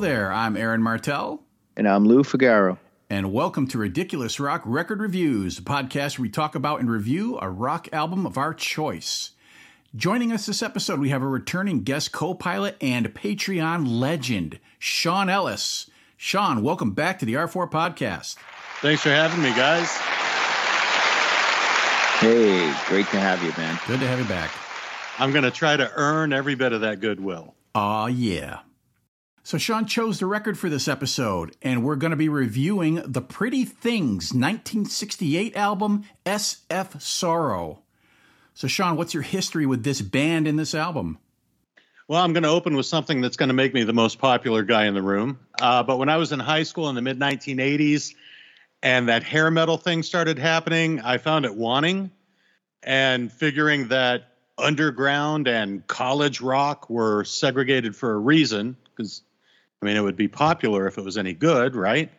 Hello there, I'm Aaron Martell. And I'm Lou Figaro. And welcome to Ridiculous Rock Record Reviews, a podcast where we talk about and review a rock album of our choice. Joining us this episode, we have a returning guest co pilot and Patreon legend, Sean Ellis. Sean, welcome back to the R4 podcast. Thanks for having me, guys. Hey, great to have you, man. Good to have you back. I'm going to try to earn every bit of that goodwill. Aw, yeah. So, Sean chose the record for this episode, and we're going to be reviewing the Pretty Things 1968 album, SF Sorrow. So, Sean, what's your history with this band and this album? Well, I'm going to open with something that's going to make me the most popular guy in the room. Uh, but when I was in high school in the mid 1980s and that hair metal thing started happening, I found it wanting and figuring that underground and college rock were segregated for a reason because I mean, it would be popular if it was any good, right?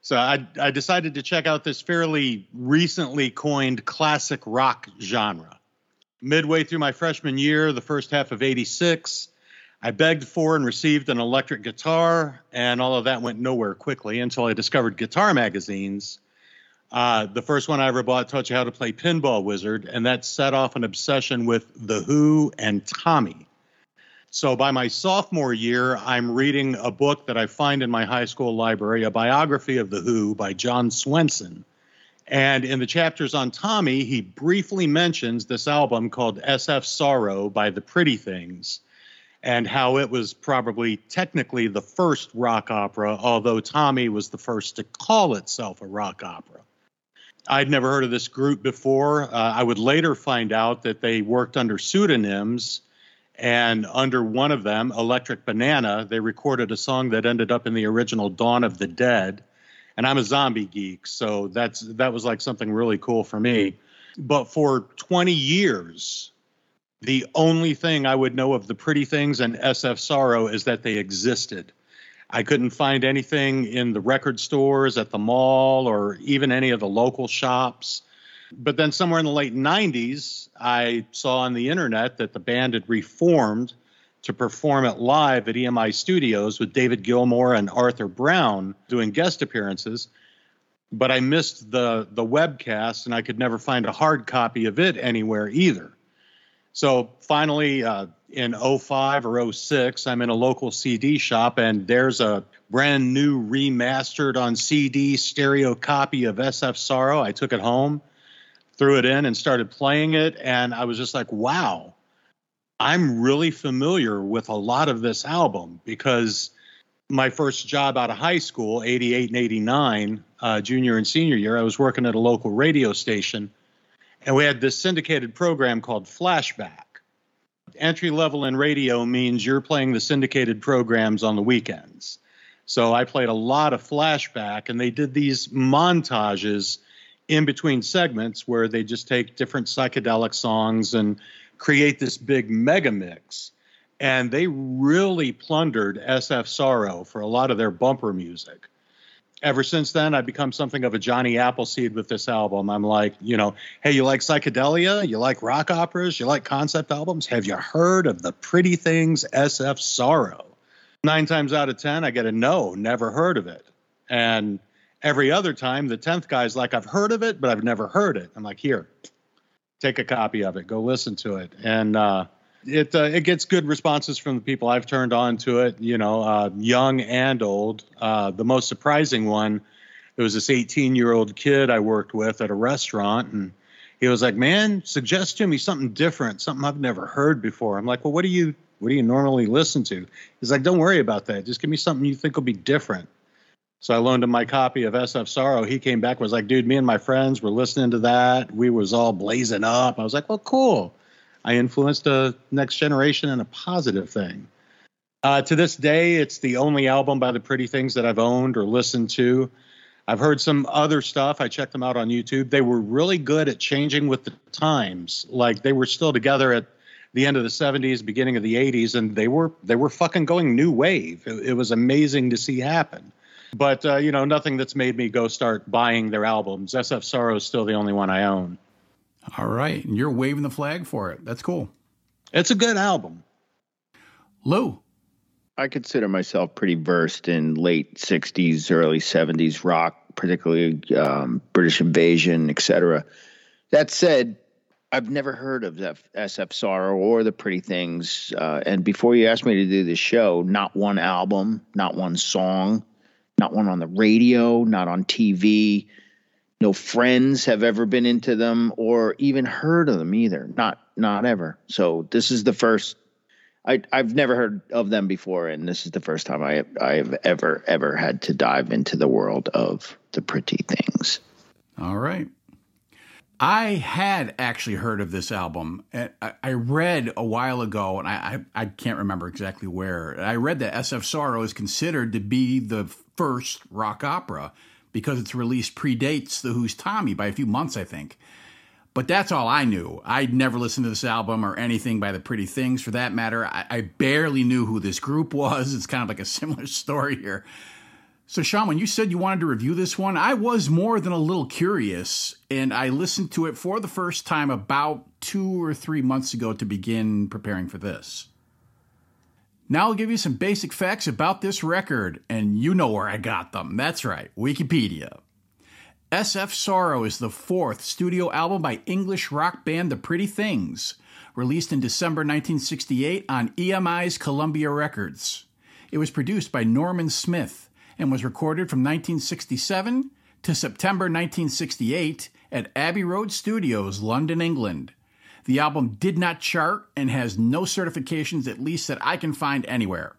So I, I decided to check out this fairly recently coined classic rock genre. Midway through my freshman year, the first half of 86, I begged for and received an electric guitar, and all of that went nowhere quickly until I discovered guitar magazines. Uh, the first one I ever bought taught you how to play Pinball Wizard, and that set off an obsession with The Who and Tommy. So by my sophomore year, I'm reading a book that I find in my high school library, a biography of The Who by John Swenson. And in the chapters on Tommy, he briefly mentions this album called SF Sorrow by The Pretty Things and how it was probably technically the first rock opera, although Tommy was the first to call itself a rock opera. I'd never heard of this group before. Uh, I would later find out that they worked under pseudonyms and under one of them, Electric Banana, they recorded a song that ended up in the original Dawn of the Dead. And I'm a zombie geek, so that's that was like something really cool for me. But for 20 years, the only thing I would know of the Pretty Things and SF Sorrow is that they existed. I couldn't find anything in the record stores, at the mall, or even any of the local shops. But then somewhere in the late 90s, I saw on the internet that the band had reformed to perform it live at EMI Studios with David Gilmour and Arthur Brown doing guest appearances. But I missed the the webcast and I could never find a hard copy of it anywhere either. So finally, uh, in 05 or 06, I'm in a local CD shop and there's a brand new remastered on CD stereo copy of SF Sorrow. I took it home threw it in and started playing it. And I was just like, wow, I'm really familiar with a lot of this album because my first job out of high school, 88 and 89, uh, junior and senior year, I was working at a local radio station. And we had this syndicated program called Flashback. Entry level in radio means you're playing the syndicated programs on the weekends. So I played a lot of Flashback, and they did these montages in between segments where they just take different psychedelic songs and create this big mega mix. And they really plundered SF Sorrow for a lot of their bumper music. Ever since then, I've become something of a Johnny Appleseed with this album. I'm like, you know, hey, you like psychedelia? You like rock operas? You like concept albums? Have you heard of the Pretty Things SF Sorrow? Nine times out of 10, I get a no, never heard of it. And Every other time, the 10th guy's like, I've heard of it, but I've never heard it. I'm like, here, take a copy of it, go listen to it. And uh, it, uh, it gets good responses from the people I've turned on to it, you know, uh, young and old. Uh, the most surprising one, it was this 18 year old kid I worked with at a restaurant. And he was like, man, suggest to me something different, something I've never heard before. I'm like, well, what do you, what do you normally listen to? He's like, don't worry about that. Just give me something you think will be different. So I loaned him my copy of SF Sorrow. He came back was like, dude, me and my friends were listening to that. We was all blazing up. I was like, well, cool. I influenced a next generation in a positive thing. Uh, to this day, it's the only album by the Pretty Things that I've owned or listened to. I've heard some other stuff. I checked them out on YouTube. They were really good at changing with the times. Like they were still together at the end of the 70s, beginning of the 80s, and they were they were fucking going new wave. It, it was amazing to see happen but uh, you know, nothing that's made me go start buying their albums. SF Sorrow is still the only one I own. All right, and you're waving the flag for it. That's cool. It's a good album. Lou, I consider myself pretty versed in late '60s, early '70s rock, particularly um, British Invasion, etc. That said, I've never heard of SF Sorrow or the Pretty Things. Uh, and before you asked me to do this show, not one album, not one song, not one on the radio, not on TV. No friends have ever been into them or even heard of them either. Not not ever. So this is the first. I I've never heard of them before, and this is the first time I I have ever ever had to dive into the world of the Pretty Things. All right. I had actually heard of this album. I read a while ago, and I, I, I, can't remember exactly where. I read that SF Sorrow is considered to be the first rock opera because its release predates The Who's Tommy by a few months, I think. But that's all I knew. I'd never listened to this album or anything by the Pretty Things for that matter. I, I barely knew who this group was. It's kind of like a similar story here. So, Sean, when you said you wanted to review this one, I was more than a little curious, and I listened to it for the first time about two or three months ago to begin preparing for this. Now I'll give you some basic facts about this record, and you know where I got them. That's right, Wikipedia. SF Sorrow is the fourth studio album by English rock band The Pretty Things, released in December 1968 on EMI's Columbia Records. It was produced by Norman Smith and was recorded from 1967 to September 1968 at Abbey Road Studios, London, England. The album did not chart and has no certifications, at least that I can find anywhere.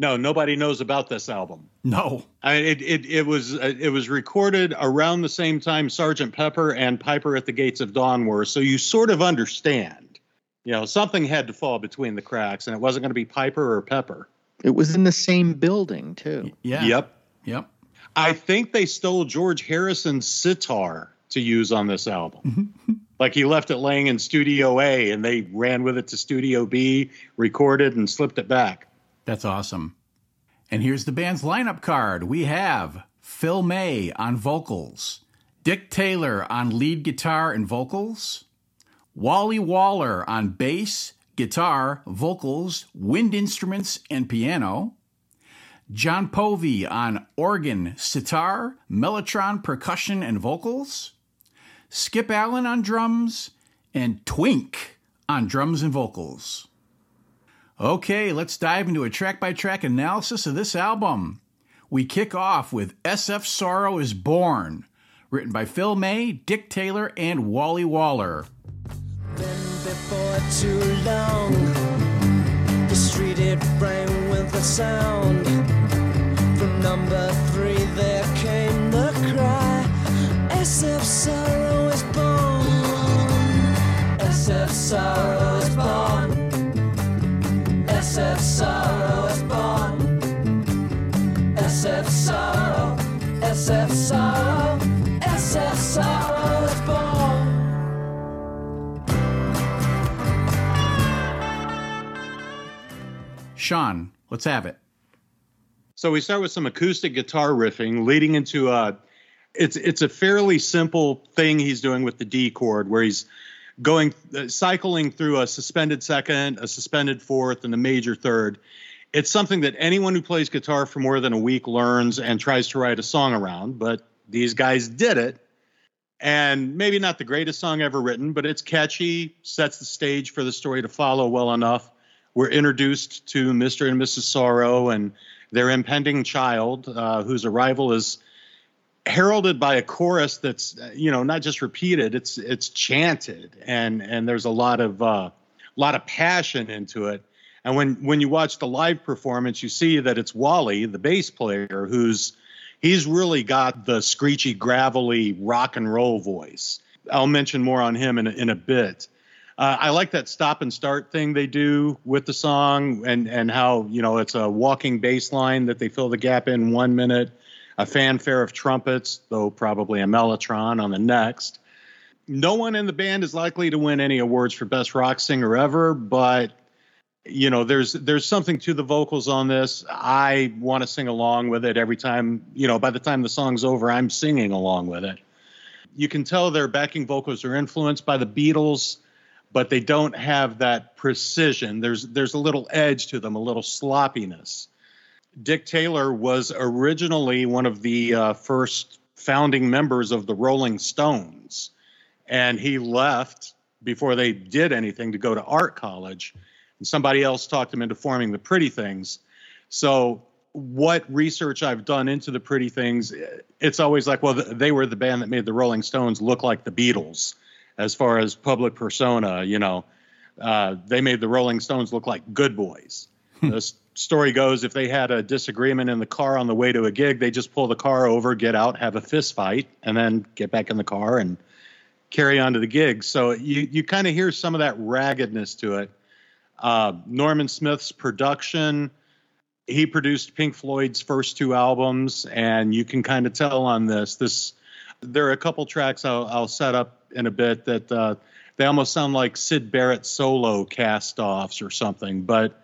No, nobody knows about this album. No, I mean, it, it it was uh, it was recorded around the same time Sergeant Pepper and Piper at the Gates of Dawn were, so you sort of understand. You know, something had to fall between the cracks, and it wasn't going to be Piper or Pepper. It was in the same building too. Yeah. Yep. Yep. I think they stole George Harrison's sitar to use on this album. Like he left it laying in Studio A and they ran with it to Studio B, recorded and slipped it back. That's awesome. And here's the band's lineup card. We have Phil May on vocals, Dick Taylor on lead guitar and vocals, Wally Waller on bass, guitar, vocals, wind instruments, and piano. John Povey on organ, sitar, mellotron, percussion, and vocals. Skip Allen on drums, and Twink on drums and vocals. Okay, let's dive into a track by track analysis of this album. We kick off with SF Sorrow is Born, written by Phil May, Dick Taylor, and Wally Waller before too SF sorrow is born. SF sorrow is born. SF sorrow. SF sorrow. SF sorrow is born. Sean, let's have it. So we start with some acoustic guitar riffing, leading into a. It's it's a fairly simple thing he's doing with the D chord, where he's going uh, cycling through a suspended second, a suspended fourth, and a major third. It's something that anyone who plays guitar for more than a week learns and tries to write a song around. But these guys did it, and maybe not the greatest song ever written, but it's catchy, sets the stage for the story to follow well enough we're introduced to Mr. and Mrs. Sorrow and their impending child, uh, whose arrival is heralded by a chorus that's you know not just repeated it's it's chanted. And and there's a lot of uh lot of passion into it. And when when you watch the live performance you see that it's Wally the bass player who's he's really got the screechy gravelly rock and roll voice. I'll mention more on him in a, in a bit. Uh, I like that stop and start thing they do with the song, and and how you know it's a walking bass line that they fill the gap in one minute, a fanfare of trumpets, though probably a mellotron on the next. No one in the band is likely to win any awards for best rock singer ever, but you know, there's there's something to the vocals on this. I want to sing along with it every time. You know, by the time the song's over, I'm singing along with it. You can tell their backing vocals are influenced by the Beatles, but they don't have that precision. There's there's a little edge to them, a little sloppiness. Dick Taylor was originally one of the uh, first founding members of the Rolling Stones, and he left before they did anything to go to art college. And somebody else talked him into forming the Pretty Things. So, what research I've done into the Pretty Things, it's always like, well, they were the band that made the Rolling Stones look like the Beatles as far as public persona. You know, uh, they made the Rolling Stones look like good boys. story goes if they had a disagreement in the car on the way to a gig, they just pull the car over, get out, have a fist fight, and then get back in the car and carry on to the gig. So you you kind of hear some of that raggedness to it. Uh, Norman Smith's production. He produced Pink Floyd's first two albums, and you can kind of tell on this. This there are a couple tracks I'll, I'll set up in a bit that uh, they almost sound like Syd Barrett solo cast-offs or something. But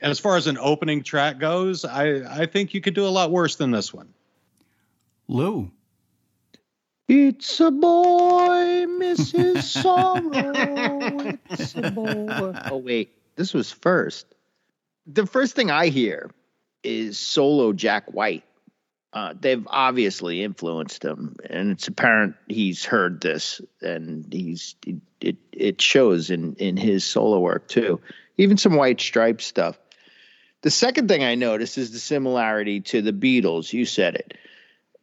as far as an opening track goes, I I think you could do a lot worse than this one. Lou, it's a boy, Mrs. Sorrow. It's a boy. Oh, wait. This was first. The first thing I hear is solo Jack White. Uh, they've obviously influenced him, and it's apparent he's heard this, and he's it it shows in in his solo work too. Even some White Stripe stuff. The second thing I noticed is the similarity to the Beatles. You said it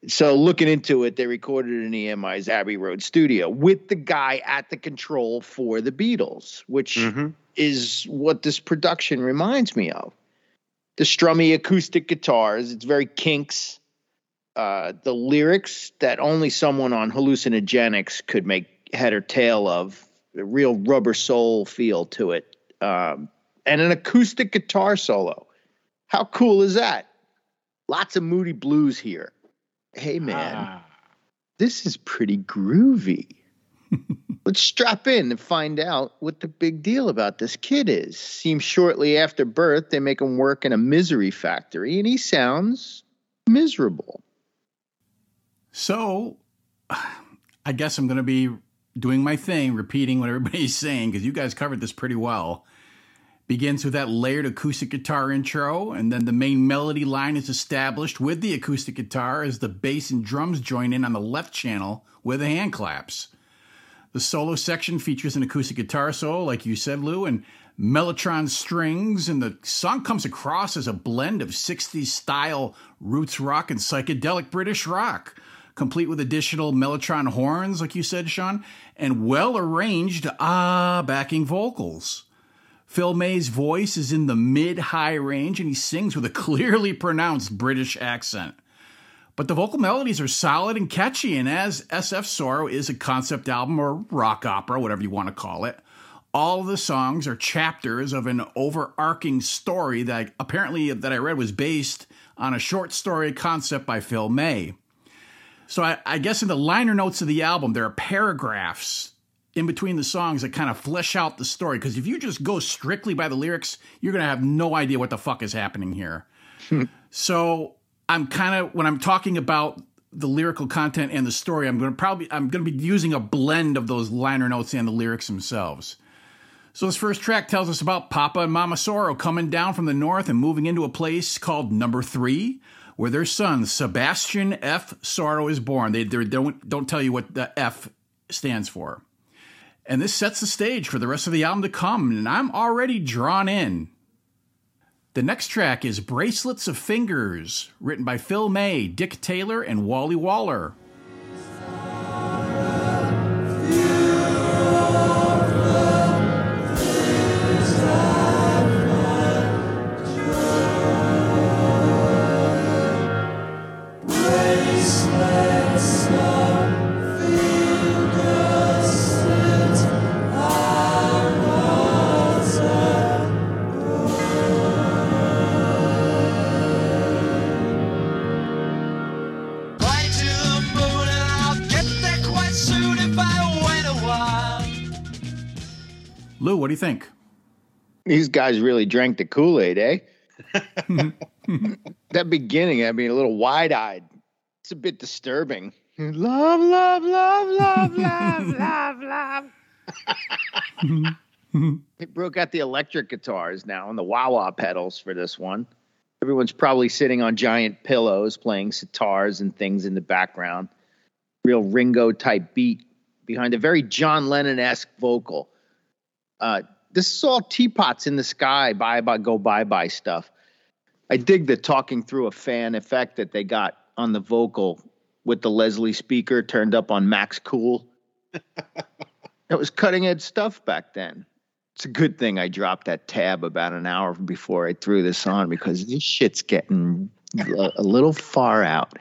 so looking into it, they recorded in EMI's Abbey Road studio with the guy at the control for the Beatles, which mm-hmm. is what this production reminds me of. The strummy acoustic guitars, it's very kinks. Uh, the lyrics that only someone on hallucinogenics could make head or tail of, a real rubber soul feel to it. Um, and an acoustic guitar solo. How cool is that? Lots of moody blues here hey man, ah. this is pretty groovy. Let's strap in and find out what the big deal about this kid is. Seems shortly after birth, they make him work in a misery factory, and he sounds miserable. So, I guess I'm going to be doing my thing, repeating what everybody's saying, because you guys covered this pretty well begins with that layered acoustic guitar intro, and then the main melody line is established with the acoustic guitar as the bass and drums join in on the left channel with the hand claps. The solo section features an acoustic guitar solo, like you said, Lou, and Mellotron strings, and the song comes across as a blend of 60s style roots rock and psychedelic British rock, complete with additional Mellotron horns, like you said, Sean, and well arranged ah backing vocals. Phil May's voice is in the mid high range and he sings with a clearly pronounced British accent. But the vocal melodies are solid and catchy, and as SF Sorrow is a concept album or rock opera, whatever you want to call it, all the songs are chapters of an overarching story that apparently that I read was based on a short story concept by Phil May. So I, I guess in the liner notes of the album, there are paragraphs in between the songs that kind of flesh out the story. Because if you just go strictly by the lyrics, you're going to have no idea what the fuck is happening here. so I'm kind of, when I'm talking about the lyrical content and the story, I'm going to probably, I'm going to be using a blend of those liner notes and the lyrics themselves. So this first track tells us about Papa and Mama Sorrow coming down from the north and moving into a place called Number Three, where their son Sebastian F. Sorrow is born. They, they don't don't tell you what the F stands for. And this sets the stage for the rest of the album to come, and I'm already drawn in. The next track is Bracelets of Fingers, written by Phil May, Dick Taylor, and Wally Waller. What do you think? These guys really drank the Kool Aid, eh? that beginning, I mean, a little wide eyed. It's a bit disturbing. Love, love, love, love, love, love, love. they broke out the electric guitars now and the wah wah pedals for this one. Everyone's probably sitting on giant pillows playing sitars and things in the background. Real Ringo type beat behind a very John Lennon esque vocal. Uh, this is all teapots in the sky, bye bye, go bye bye stuff. I dig the talking through a fan effect that they got on the vocal with the Leslie speaker turned up on max cool. it was cutting edge stuff back then. It's a good thing I dropped that tab about an hour before I threw this on because this shit's getting a, a little far out.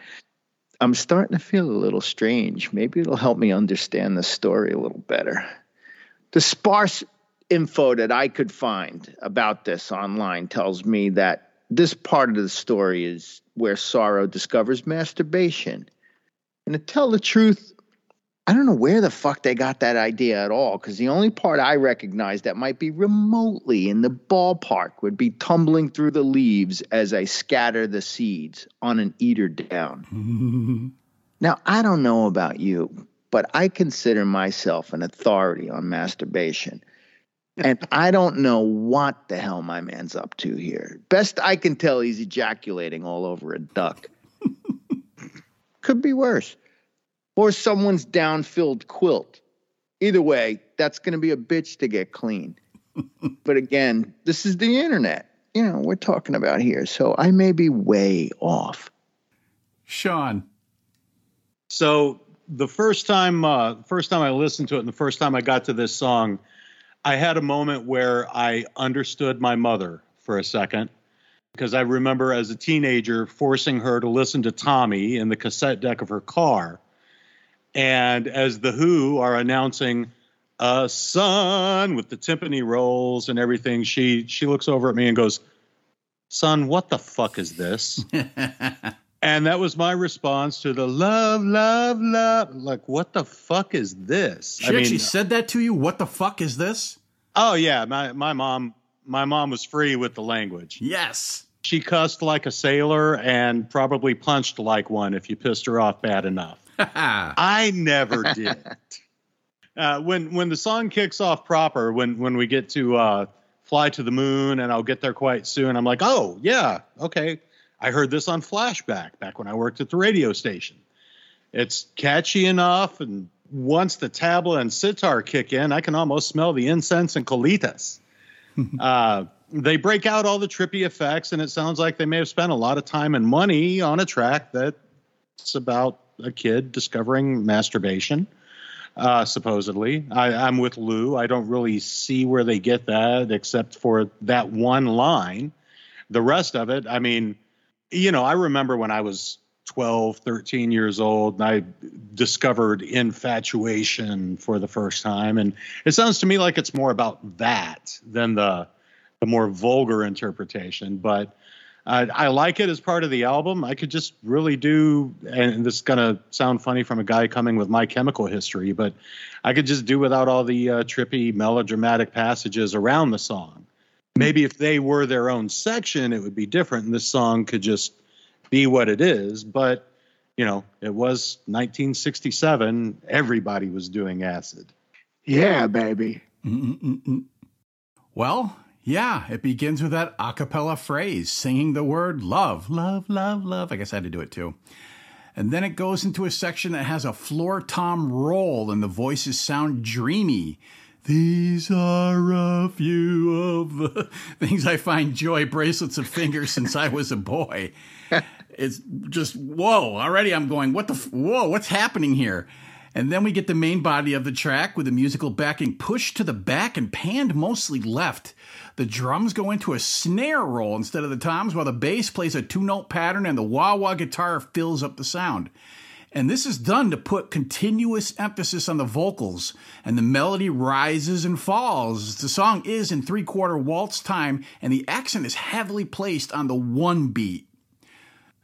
I'm starting to feel a little strange. Maybe it'll help me understand the story a little better. The sparse info that I could find about this online tells me that this part of the story is where sorrow discovers masturbation. And to tell the truth, I don't know where the fuck they got that idea at all, because the only part I recognize that might be remotely in the ballpark would be tumbling through the leaves as I scatter the seeds on an eiderdown. now, I don't know about you, but I consider myself an authority on masturbation. And I don't know what the hell my man's up to here. Best I can tell, he's ejaculating all over a duck. Could be worse or someone's down-filled quilt. Either way, that's going to be a bitch to get clean. but again, this is the internet. You know, we're talking about here, so I may be way off. Sean. So the first time, uh, first time I listened to it, and the first time I got to this song, I had a moment where I understood my mother for a second because I remember as a teenager forcing her to listen to Tommy in the cassette deck of her car and as the Who are announcing a son with the timpani rolls and everything, she she looks over at me and goes, "Son, what the fuck is this?" and that was my response to the love, love, love. Like, what the fuck is this? She I actually mean, said that to you. What the fuck is this? Oh yeah, my my mom my mom was free with the language. Yes. She cussed like a sailor and probably punched like one if you pissed her off bad enough. I never did. Uh, when when the song kicks off proper, when when we get to uh, "Fly to the Moon" and I'll get there quite soon, I'm like, oh yeah, okay. I heard this on Flashback back when I worked at the radio station. It's catchy enough, and once the tabla and sitar kick in, I can almost smell the incense and colitas. uh, they break out all the trippy effects, and it sounds like they may have spent a lot of time and money on a track that's about a kid discovering masturbation. Uh, supposedly, I, I'm with Lou. I don't really see where they get that, except for that one line. The rest of it, I mean, you know, I remember when I was 12, 13 years old, and I discovered infatuation for the first time. And it sounds to me like it's more about that than the the more vulgar interpretation. But uh, I like it as part of the album. I could just really do, and this is gonna sound funny from a guy coming with my chemical history, but I could just do without all the uh, trippy melodramatic passages around the song. Maybe if they were their own section, it would be different, and this song could just be what it is. But you know, it was 1967. Everybody was doing acid. Yeah, baby. Mm-mm-mm. Well, yeah, it begins with that a cappella phrase, singing the word love, love, love, love. I guess I had to do it too. And then it goes into a section that has a floor tom roll, and the voices sound dreamy. These are a few of the things I find joy bracelets of fingers since I was a boy. it's just, whoa, already I'm going, what the, whoa, what's happening here? And then we get the main body of the track with the musical backing pushed to the back and panned mostly left. The drums go into a snare roll instead of the toms, while the bass plays a two note pattern and the wah wah guitar fills up the sound. And this is done to put continuous emphasis on the vocals, and the melody rises and falls. The song is in three quarter waltz time, and the accent is heavily placed on the one beat.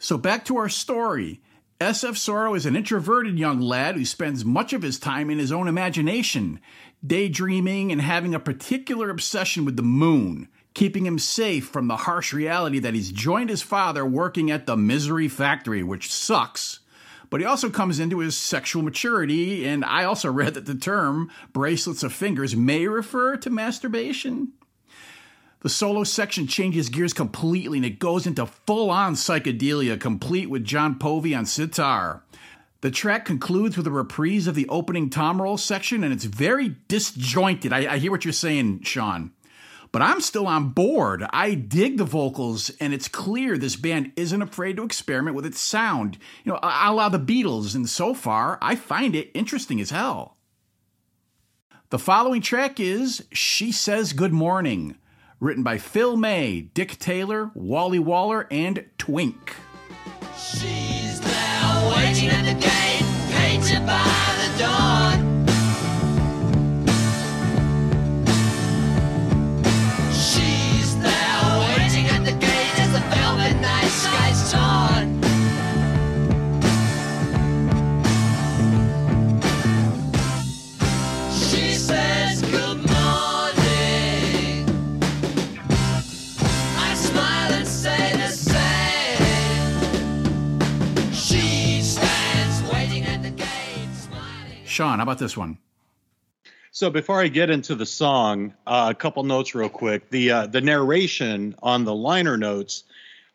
So back to our story. SF Sorrow is an introverted young lad who spends much of his time in his own imagination, daydreaming and having a particular obsession with the moon, keeping him safe from the harsh reality that he's joined his father working at the misery factory, which sucks. But he also comes into his sexual maturity, and I also read that the term bracelets of fingers may refer to masturbation. The solo section changes gears completely and it goes into full on psychedelia, complete with John Povey on sitar. The track concludes with a reprise of the opening tom roll section, and it's very disjointed. I, I, hear what you're saying, Sean. But I'm still on board. I dig the vocals, and it's clear this band isn't afraid to experiment with its sound. You know, a la the Beatles, and so far, I find it interesting as hell. The following track is She Says Good Morning written by Phil May, Dick Taylor, Wally Waller, and Twink. She's there waiting at the gate, painted by the dawn. Sean, how about this one? So before I get into the song, uh, a couple notes real quick. The uh, the narration on the liner notes,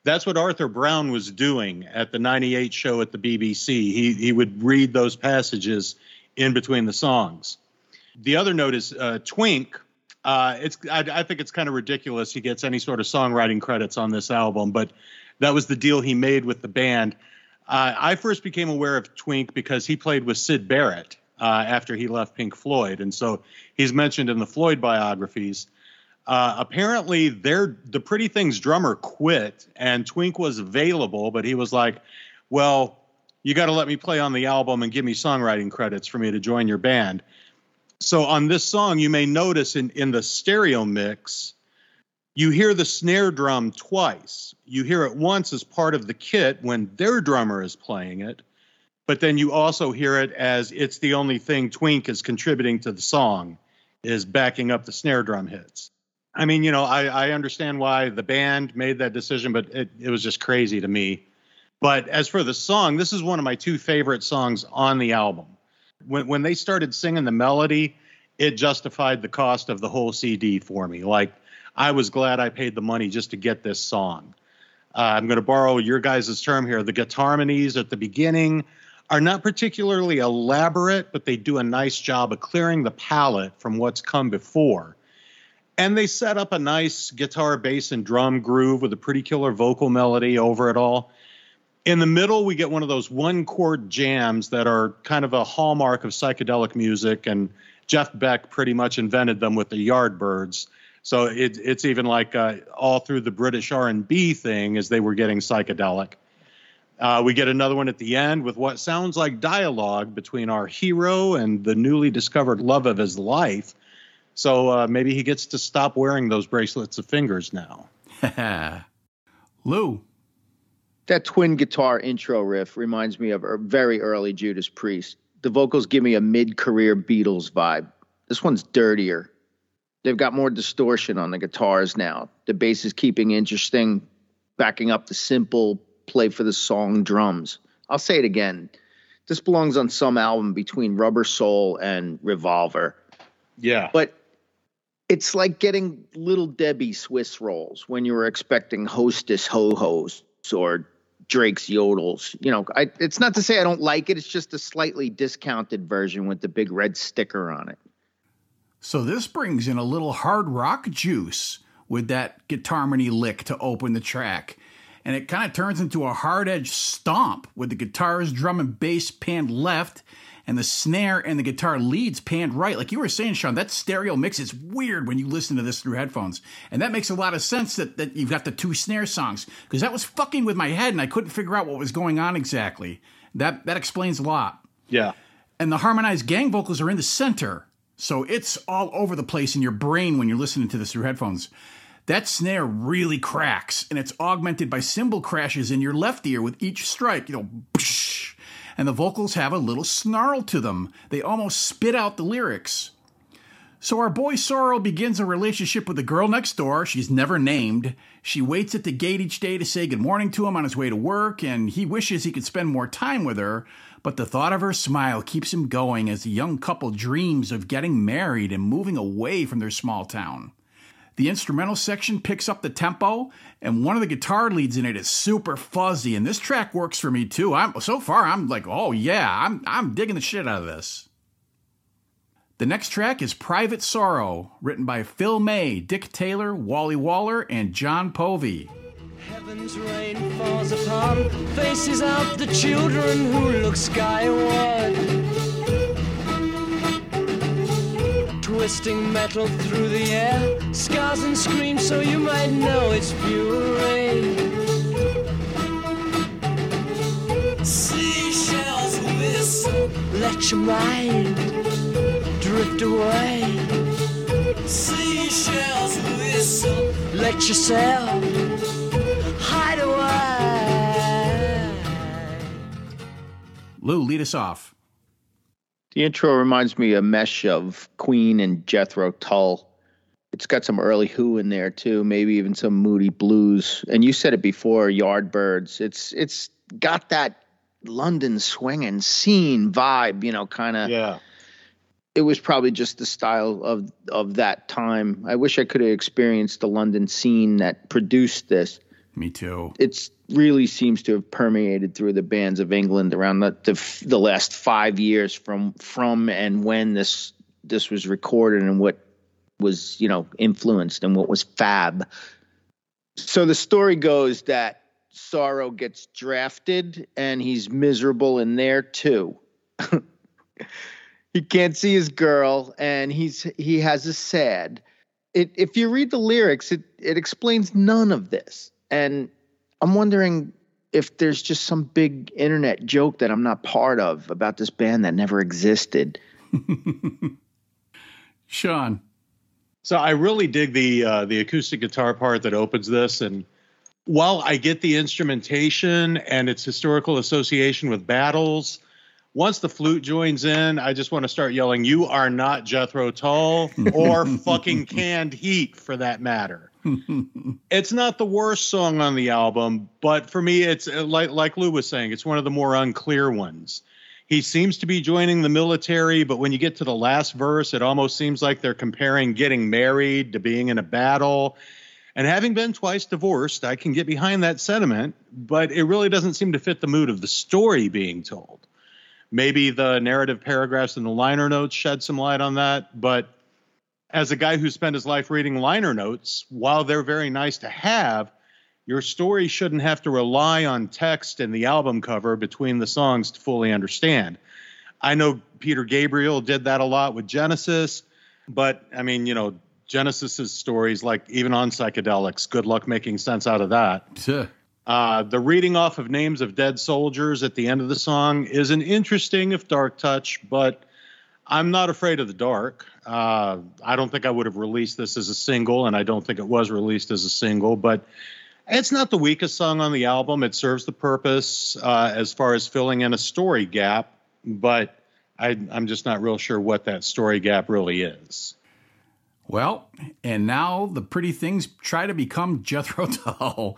that's what Arthur Brown was doing at the 98 show at the BBC. He he would read those passages in between the songs. The other note is uh, Twink. Uh, it's I, I think it's kind of ridiculous he gets any sort of songwriting credits on this album, but that was the deal he made with the band. Uh, I first became aware of Twink because he played with Syd Barrett uh, after he left Pink Floyd, and so he's mentioned in the Floyd biographies. Uh, apparently, they're, the Pretty Things drummer quit, and Twink was available, but he was like, "Well, you got to let me play on the album and give me songwriting credits for me to join your band." So on this song, you may notice in in the stereo mix, you hear the snare drum twice. You hear it once as part of the kit when their drummer is playing it, but then you also hear it as it's the only thing Twink is contributing to the song is backing up the snare drum hits. I mean, you know, I, I understand why the band made that decision, but it, it was just crazy to me. But as for the song, this is one of my two favorite songs on the album. When when they started singing the melody, it justified the cost of the whole CD for me. Like I was glad I paid the money just to get this song. Uh, I'm going to borrow your guys' term here. The guitar harmonies at the beginning are not particularly elaborate, but they do a nice job of clearing the palate from what's come before. And they set up a nice guitar, bass, and drum groove with a pretty killer vocal melody over it all. In the middle, we get one of those one chord jams that are kind of a hallmark of psychedelic music, and Jeff Beck pretty much invented them with the Yardbirds. So it, it's even like uh, all through the British R&B thing as they were getting psychedelic. Uh, we get another one at the end with what sounds like dialogue between our hero and the newly discovered love of his life. So uh, maybe he gets to stop wearing those bracelets of fingers now. Lou. That twin guitar intro riff reminds me of a very early Judas Priest. The vocals give me a mid career Beatles vibe. This one's dirtier. They've got more distortion on the guitars now. The bass is keeping interesting, backing up the simple play for the song drums. I'll say it again. This belongs on some album between Rubber Soul and Revolver. Yeah. But it's like getting little Debbie Swiss rolls when you were expecting Hostess Ho Hos or Drake's Yodels. You know, I, it's not to say I don't like it. It's just a slightly discounted version with the big red sticker on it. So this brings in a little hard rock juice with that guitar mini lick to open the track and it kind of turns into a hard edge stomp with the guitar's drum and bass panned left and the snare and the guitar leads panned right. Like you were saying, Sean, that stereo mix is weird when you listen to this through headphones. And that makes a lot of sense that, that you've got the two snare songs because that was fucking with my head and I couldn't figure out what was going on exactly. That, that explains a lot. Yeah. And the harmonized gang vocals are in the center. So it's all over the place in your brain when you're listening to this through headphones. That snare really cracks, and it's augmented by cymbal crashes in your left ear with each strike. You know, psh, and the vocals have a little snarl to them. They almost spit out the lyrics. So our boy Sorrow begins a relationship with the girl next door. She's never named. She waits at the gate each day to say good morning to him on his way to work, and he wishes he could spend more time with her. But the thought of her smile keeps him going as the young couple dreams of getting married and moving away from their small town. The instrumental section picks up the tempo, and one of the guitar leads in it is super fuzzy, and this track works for me too. I'm so far I'm like, oh yeah, I'm I'm digging the shit out of this. The next track is Private Sorrow, written by Phil May, Dick Taylor, Wally Waller, and John Povey. Heaven's rain falls upon faces the children who look skyward. Twisting metal through the air, scars and screams so you might know it's fury. Seashells whistle, let your mind drift away. Seashells whistle, let yourself hide away. Lou, lead us off. The intro reminds me a mesh of Queen and Jethro Tull. It's got some early Who in there too, maybe even some Moody Blues. And you said it before, Yardbirds. It's it's got that London swinging scene vibe, you know, kind of. Yeah. It was probably just the style of of that time. I wish I could have experienced the London scene that produced this. Me too. It's really seems to have permeated through the bands of England around the, the the last five years from from and when this this was recorded and what was you know influenced and what was fab. So the story goes that Sorrow gets drafted and he's miserable in there too. he can't see his girl and he's he has a sad. It, if you read the lyrics, it it explains none of this and I'm wondering if there's just some big internet joke that I'm not part of about this band that never existed. Sean. So I really dig the uh, the acoustic guitar part that opens this, and while I get the instrumentation and its historical association with battles, once the flute joins in, I just want to start yelling, "You are not Jethro Tull or fucking Canned Heat, for that matter." It's not the worst song on the album, but for me, it's uh, like like Lou was saying, it's one of the more unclear ones. He seems to be joining the military, but when you get to the last verse, it almost seems like they're comparing getting married to being in a battle. And having been twice divorced, I can get behind that sentiment, but it really doesn't seem to fit the mood of the story being told. Maybe the narrative paragraphs in the liner notes shed some light on that, but as a guy who spent his life reading liner notes, while they're very nice to have, your story shouldn't have to rely on text and the album cover between the songs to fully understand. I know Peter Gabriel did that a lot with Genesis, but I mean, you know, Genesis's stories, like even on psychedelics, good luck making sense out of that. Sure. Uh, the reading off of names of dead soldiers at the end of the song is an interesting, if dark touch, but I'm not afraid of the dark. Uh, I don't think I would have released this as a single, and I don't think it was released as a single, but it's not the weakest song on the album. It serves the purpose uh, as far as filling in a story gap, but I, I'm just not real sure what that story gap really is. Well, and now the pretty things try to become Jethro Tull,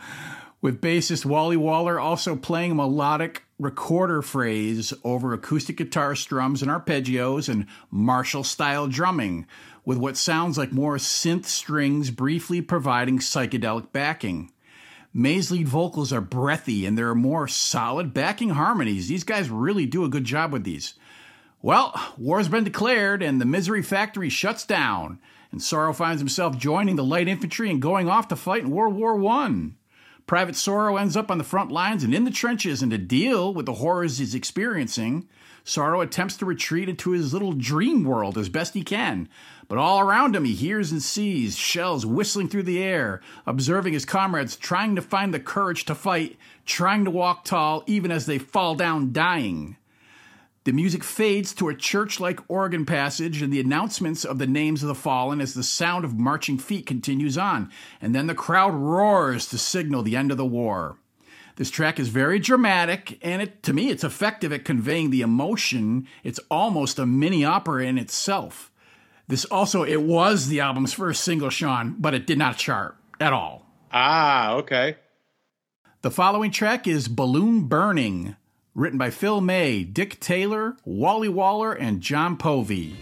with bassist Wally Waller also playing melodic recorder phrase over acoustic guitar strums and arpeggios and martial style drumming, with what sounds like more synth strings briefly providing psychedelic backing. May's lead vocals are breathy and there are more solid backing harmonies. These guys really do a good job with these. Well, war's been declared and the Misery Factory shuts down, and Sorrow finds himself joining the light infantry and going off to fight in World War One. Private Sorrow ends up on the front lines and in the trenches, and to deal with the horrors he's experiencing, Sorrow attempts to retreat into his little dream world as best he can. But all around him, he hears and sees shells whistling through the air, observing his comrades trying to find the courage to fight, trying to walk tall, even as they fall down dying. The music fades to a church like organ passage and the announcements of the names of the fallen as the sound of marching feet continues on, and then the crowd roars to signal the end of the war. This track is very dramatic, and it, to me, it's effective at conveying the emotion. It's almost a mini opera in itself. This also, it was the album's first single, Sean, but it did not chart at all. Ah, okay. The following track is Balloon Burning, written by Phil May, Dick Taylor, Wally Waller, and John Povey.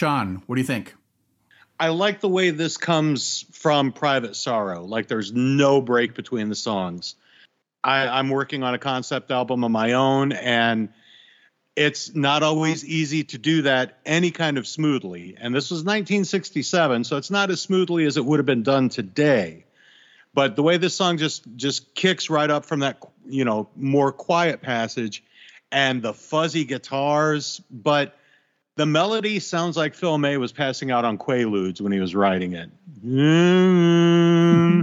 Sean, what do you think? I like the way this comes from Private Sorrow. Like there's no break between the songs. I, I'm working on a concept album of my own, and it's not always easy to do that any kind of smoothly. And this was 1967, so it's not as smoothly as it would have been done today. But the way this song just just kicks right up from that, you know, more quiet passage and the fuzzy guitars, but the melody sounds like Phil May was passing out on Quaaludes when he was writing it. Mm-hmm.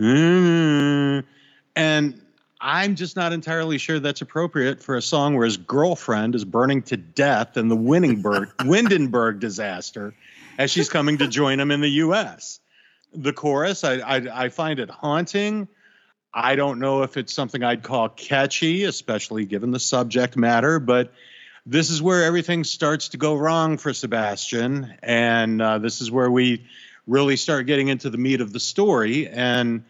Mm-hmm. and I'm just not entirely sure that's appropriate for a song where his girlfriend is burning to death in the Windenburg, Windenburg disaster as she's coming to join him in the U.S. The chorus, I, I, I find it haunting. I don't know if it's something I'd call catchy, especially given the subject matter, but this is where everything starts to go wrong for Sebastian, and uh, this is where we really start getting into the meat of the story. And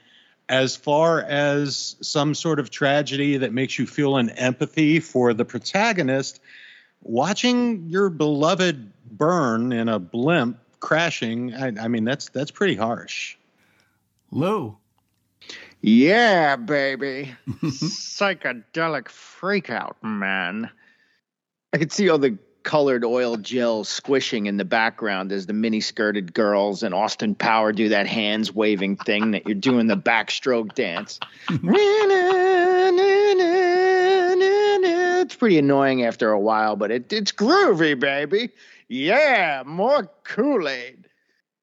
as far as some sort of tragedy that makes you feel an empathy for the protagonist, watching your beloved burn in a blimp crashing, I, I mean that's that's pretty harsh. Lou. Yeah, baby. Psychedelic freakout, man. I could see all the colored oil gel squishing in the background as the mini skirted girls and Austin Power do that hands waving thing that you're doing the backstroke dance. it's pretty annoying after a while, but it, it's groovy, baby. Yeah, more Kool Aid.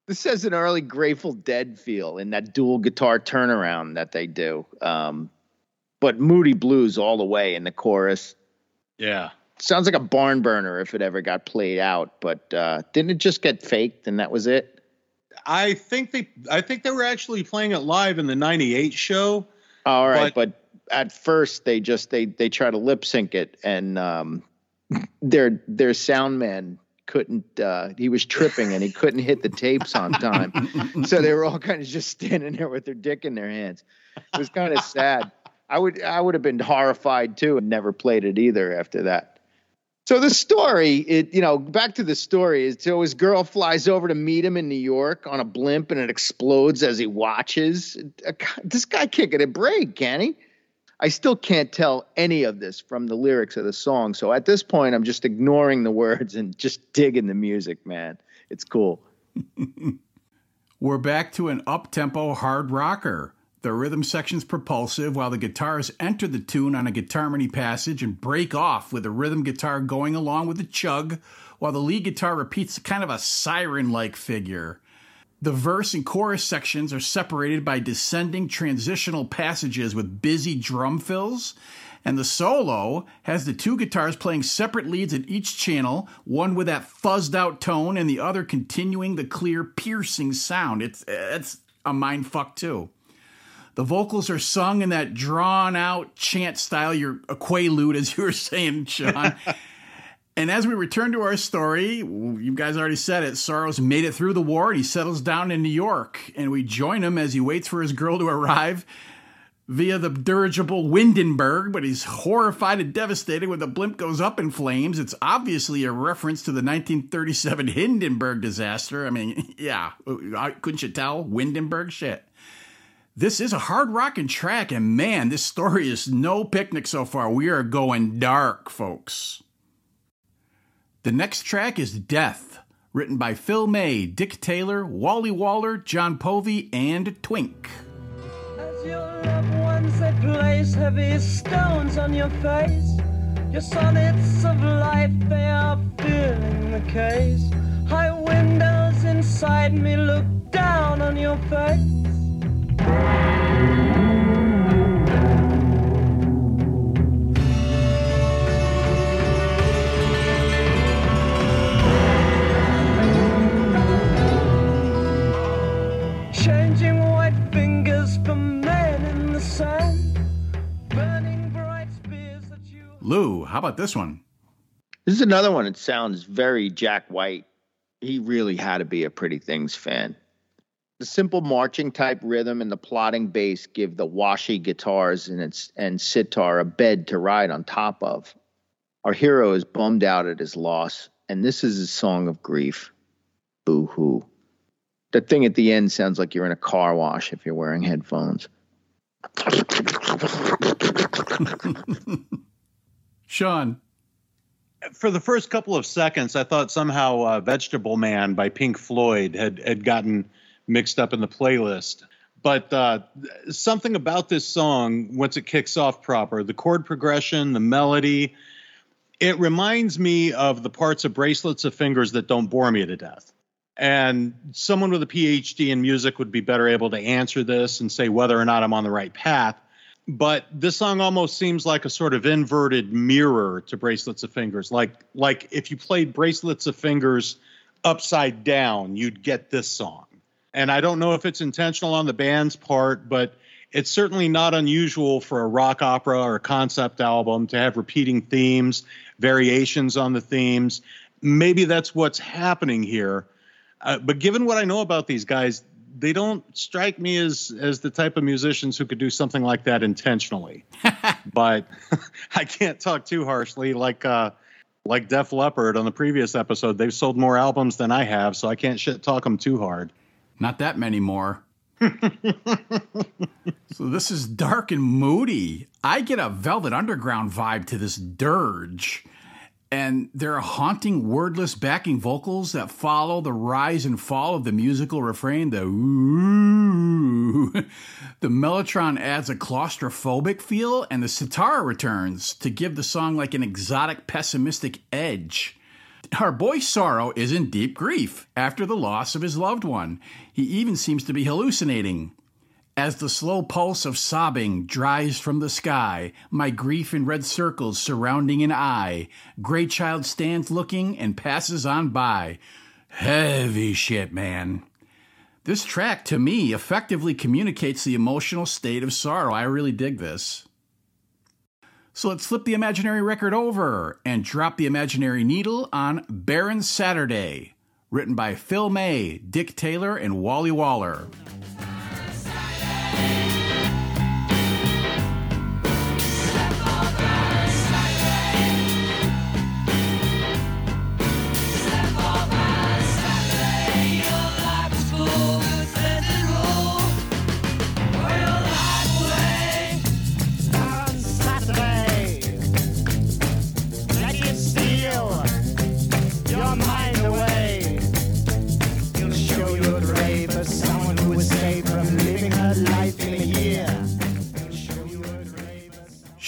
This has an early Grateful Dead feel in that dual guitar turnaround that they do. Um, but moody blues all the way in the chorus. Yeah sounds like a barn burner if it ever got played out. But uh, didn't it just get faked and that was it? I think they I think they were actually playing it live in the '98 show. All right, but, but at first they just they they try to lip sync it and um, their their sound man couldn't uh, he was tripping and he couldn't hit the tapes on time so they were all kind of just standing there with their dick in their hands it was kind of sad i would i would have been horrified too and never played it either after that so the story, it you know, back to the story is so his girl flies over to meet him in New York on a blimp, and it explodes as he watches. This guy can't get a break, can he? I still can't tell any of this from the lyrics of the song. So at this point, I'm just ignoring the words and just digging the music, man. It's cool. We're back to an up tempo hard rocker. The rhythm section's propulsive while the guitars enter the tune on a guitarmony passage and break off with the rhythm guitar going along with the chug while the lead guitar repeats kind of a siren like figure. The verse and chorus sections are separated by descending transitional passages with busy drum fills, and the solo has the two guitars playing separate leads at each channel, one with that fuzzed out tone and the other continuing the clear, piercing sound. It's it's a mind fuck too. The vocals are sung in that drawn out chant style, your a quaalude, as you were saying, Sean. and as we return to our story, you guys already said it. Sorrows made it through the war and he settles down in New York. And we join him as he waits for his girl to arrive via the dirigible Windenburg, but he's horrified and devastated when the blimp goes up in flames. It's obviously a reference to the 1937 Hindenburg disaster. I mean, yeah, uh, uh, couldn't you tell? Windenburg shit. This is a hard rocking track, and man, this story is no picnic so far. We are going dark, folks. The next track is Death, written by Phil May, Dick Taylor, Wally Waller, John Povey, and Twink. As your loved ones they place heavy stones on your face, your sonnets of life they are filling the case. High windows inside me look down on your face. Lou, how about this one? This is another one It sounds very Jack White. He really had to be a Pretty Things fan. The simple marching type rhythm and the plodding bass give the washy guitars and its and sitar a bed to ride on top of. Our hero is bummed out at his loss, and this is his song of grief. Boo hoo. That thing at the end sounds like you're in a car wash if you're wearing headphones. Sean, For the first couple of seconds, I thought somehow uh, "Vegetable Man" by Pink Floyd had had gotten mixed up in the playlist. But uh, something about this song, once it kicks off proper, the chord progression, the melody, it reminds me of the parts of Bracelets of Fingers that don't bore me to death. And someone with a PhD in music would be better able to answer this and say whether or not I'm on the right path. But this song almost seems like a sort of inverted mirror to Bracelets of Fingers. Like like if you played Bracelets of Fingers upside down, you'd get this song. And I don't know if it's intentional on the band's part, but it's certainly not unusual for a rock opera or a concept album to have repeating themes, variations on the themes. Maybe that's what's happening here. Uh, but given what I know about these guys, they don't strike me as as the type of musicians who could do something like that intentionally. but I can't talk too harshly. Like uh, like Def Leppard on the previous episode, they've sold more albums than I have, so I can't shit talk them too hard. Not that many more. so this is dark and moody. I get a Velvet Underground vibe to this dirge. And there are haunting, wordless backing vocals that follow the rise and fall of the musical refrain, the ooh. The mellotron adds a claustrophobic feel, and the sitar returns to give the song like an exotic, pessimistic edge. Our boy Sorrow is in deep grief after the loss of his loved one. He even seems to be hallucinating. As the slow pulse of sobbing dries from the sky, my grief in red circles surrounding an eye, Grey Child stands looking and passes on by. Heavy shit, man. This track, to me, effectively communicates the emotional state of sorrow. I really dig this. So let's flip the imaginary record over and drop the imaginary needle on Baron Saturday, written by Phil May, Dick Taylor, and Wally Waller.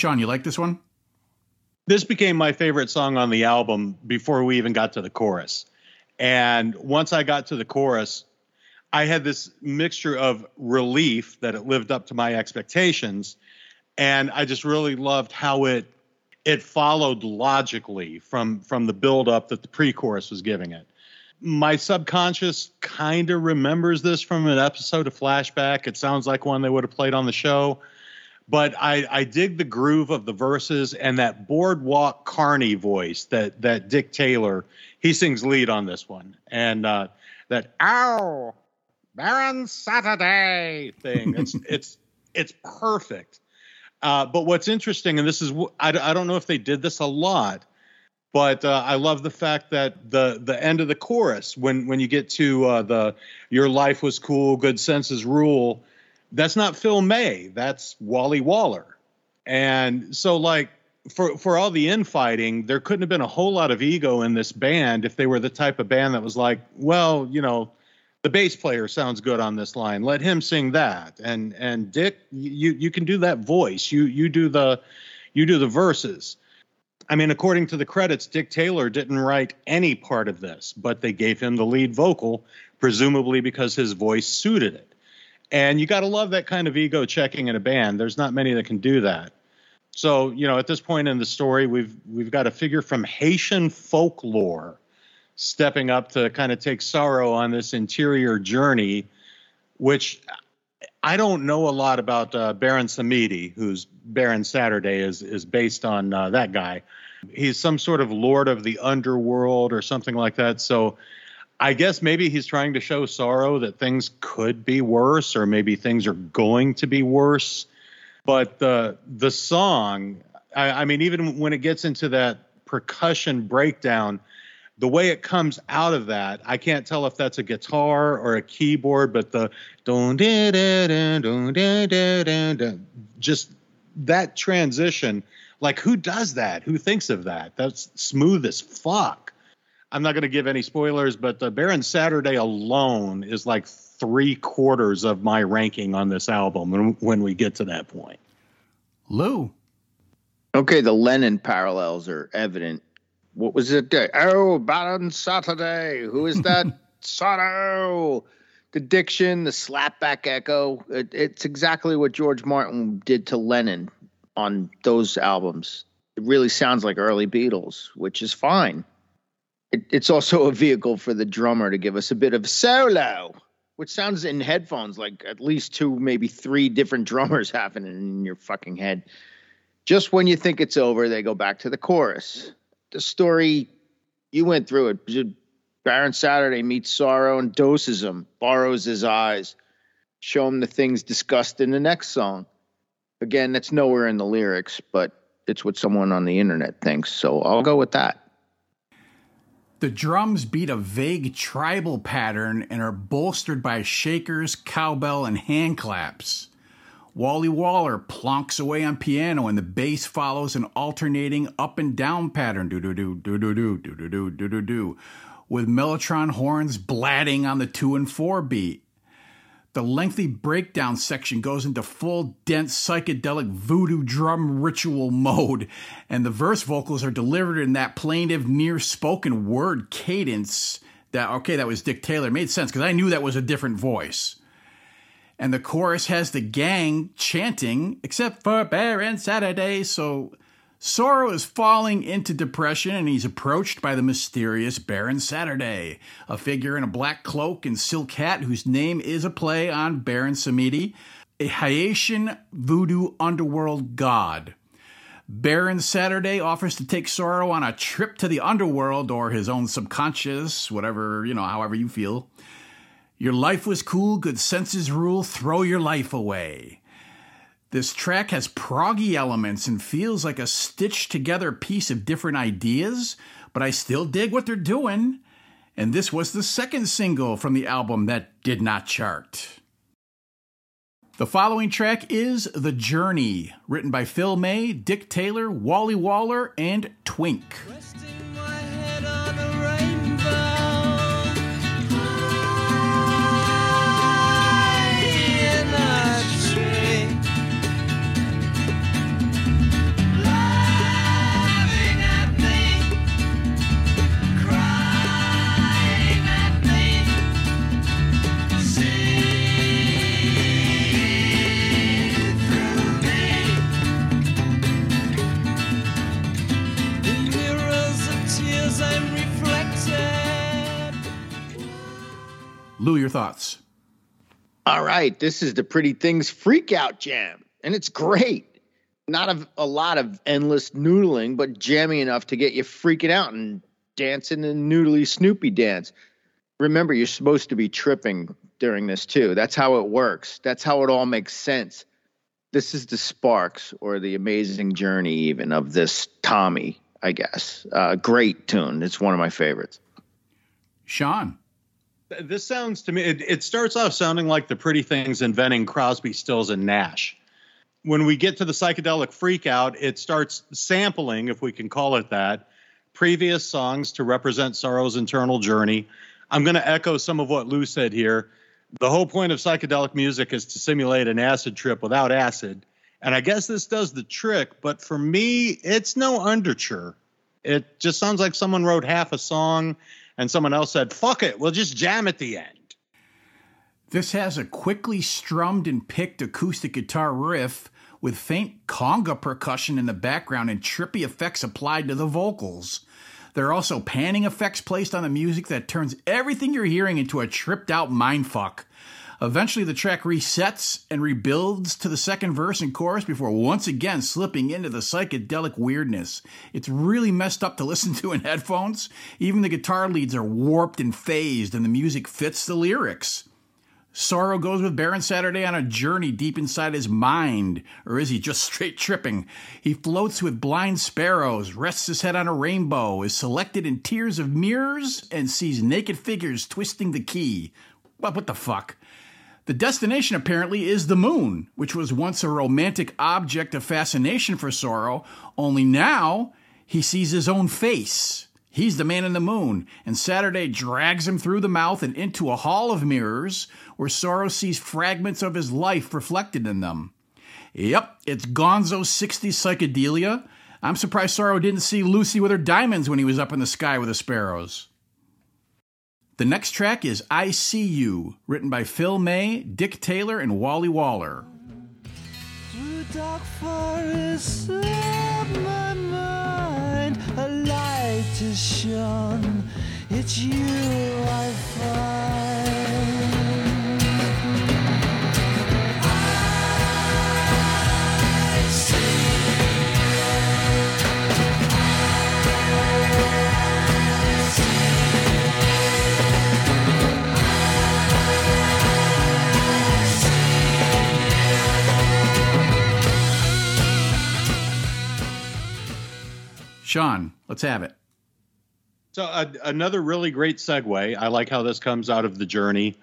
Sean, you like this one? this became my favorite song on the album before we even got to the chorus. And once I got to the chorus, I had this mixture of relief that it lived up to my expectations, and I just really loved how it it followed logically from from the build up that the pre-chorus was giving it. My subconscious kind of remembers this from an episode of Flashback. It sounds like one they would have played on the show but I, I dig the groove of the verses and that boardwalk carney voice that that Dick Taylor he sings lead on this one and uh, that ow Baron Saturday thing it's it's it's perfect. Uh, but what's interesting and this is I, I don't know if they did this a lot, but uh, I love the fact that the the end of the chorus when when you get to uh, the your life was cool good senses rule that's not Phil May. That's Wally Waller. And so, like, for for all the infighting, there couldn't have been a whole lot of ego in this band if they were the type of band that was like, well, you know, the bass player sounds good on this line. Let him sing that. And and Dick, you you can do that voice. You you do the you do the verses. I mean, according to the credits, Dick Taylor didn't write any part of this, but they gave him the lead vocal, presumably because his voice suited it. And you got to love that kind of ego checking in a band. There's not many that can do that. So, you know, at this point in the story, we've we've got a figure from Haitian folklore stepping up to kind of take sorrow on this interior journey, which I don't know a lot about uh, Baron Samedi, who's Baron Saturday is is based on uh, that guy. He's some sort of lord of the underworld or something like that. So I guess maybe he's trying to show sorrow that things could be worse, or maybe things are going to be worse. But the the song, I, I mean, even when it gets into that percussion breakdown, the way it comes out of that, I can't tell if that's a guitar or a keyboard, but the don da da da don da da da da just that transition, like who does that? Who thinks of that? That's smooth as fuck. I'm not going to give any spoilers, but the Baron Saturday alone is like three quarters of my ranking on this album when, when we get to that point. Lou. Okay, the Lennon parallels are evident. What was it? Oh, Baron Saturday. Who is that? Sorrow. The diction, the slapback echo. It, it's exactly what George Martin did to Lennon on those albums. It really sounds like early Beatles, which is fine. It, it's also a vehicle for the drummer to give us a bit of solo, which sounds in headphones like at least two, maybe three different drummers happening in your fucking head. Just when you think it's over, they go back to the chorus. The story, you went through it. Baron Saturday meets sorrow and doses him, borrows his eyes, show him the things discussed in the next song. Again, that's nowhere in the lyrics, but it's what someone on the internet thinks. So I'll go with that. The drums beat a vague tribal pattern and are bolstered by shakers, cowbell, and hand claps. Wally Waller plonks away on piano and the bass follows an alternating up and down pattern do do do do do do do do do do do do with mellotron horns blatting on the 2 and 4 beat. The lengthy breakdown section goes into full, dense, psychedelic voodoo drum ritual mode, and the verse vocals are delivered in that plaintive, near spoken word cadence. That, okay, that was Dick Taylor. It made sense because I knew that was a different voice. And the chorus has the gang chanting, except for Baron Saturday. So Sorrow is falling into depression and he's approached by the mysterious Baron Saturday, a figure in a black cloak and silk hat whose name is a play on Baron Samedi, a Haitian voodoo underworld god. Baron Saturday offers to take Sorrow on a trip to the underworld or his own subconscious, whatever, you know, however you feel. Your life was cool, good senses rule, throw your life away. This track has proggy elements and feels like a stitched together piece of different ideas, but I still dig what they're doing. And this was the second single from the album that did not chart. The following track is The Journey, written by Phil May, Dick Taylor, Wally Waller, and Twink. Lou, your thoughts? All right, this is the Pretty Things Freak Out Jam, and it's great. Not a, a lot of endless noodling, but jammy enough to get you freaking out and dancing the noodly Snoopy dance. Remember, you're supposed to be tripping during this too. That's how it works. That's how it all makes sense. This is the sparks or the amazing journey, even of this Tommy, I guess. Uh, great tune. It's one of my favorites. Sean. This sounds to me, it, it starts off sounding like the pretty things inventing Crosby, Stills, and Nash. when we get to the psychedelic freakout, it starts sampling, if we can call it that, previous songs to represent Sorrow's internal journey. I'm going to echo some of what Lou said here. The whole point of psychedelic music is to simulate an acid trip without acid. And I guess this does the trick, but for me, it's no underture. It just sounds like someone wrote half a song and someone else said, fuck it, we'll just jam at the end. This has a quickly strummed and picked acoustic guitar riff with faint conga percussion in the background and trippy effects applied to the vocals. There are also panning effects placed on the music that turns everything you're hearing into a tripped out mindfuck. Eventually, the track resets and rebuilds to the second verse and chorus before once again slipping into the psychedelic weirdness. It's really messed up to listen to in headphones. Even the guitar leads are warped and phased, and the music fits the lyrics. Sorrow goes with Baron Saturday on a journey deep inside his mind, or is he just straight tripping? He floats with blind sparrows, rests his head on a rainbow, is selected in tiers of mirrors, and sees naked figures twisting the key. What, what the fuck? The destination apparently is the moon, which was once a romantic object of fascination for Sorrow, only now he sees his own face. He's the man in the moon, and Saturday drags him through the mouth and into a hall of mirrors where Sorrow sees fragments of his life reflected in them. Yep, it's Gonzo 60s psychedelia. I'm surprised Sorrow didn't see Lucy with her diamonds when he was up in the sky with the sparrows. The next track is I See You, written by Phil May, Dick Taylor, and Wally Waller. Through dark forests of my mind, a light is shone. It's you I find. Sean, let's have it. So uh, another really great segue. I like how this comes out of the journey.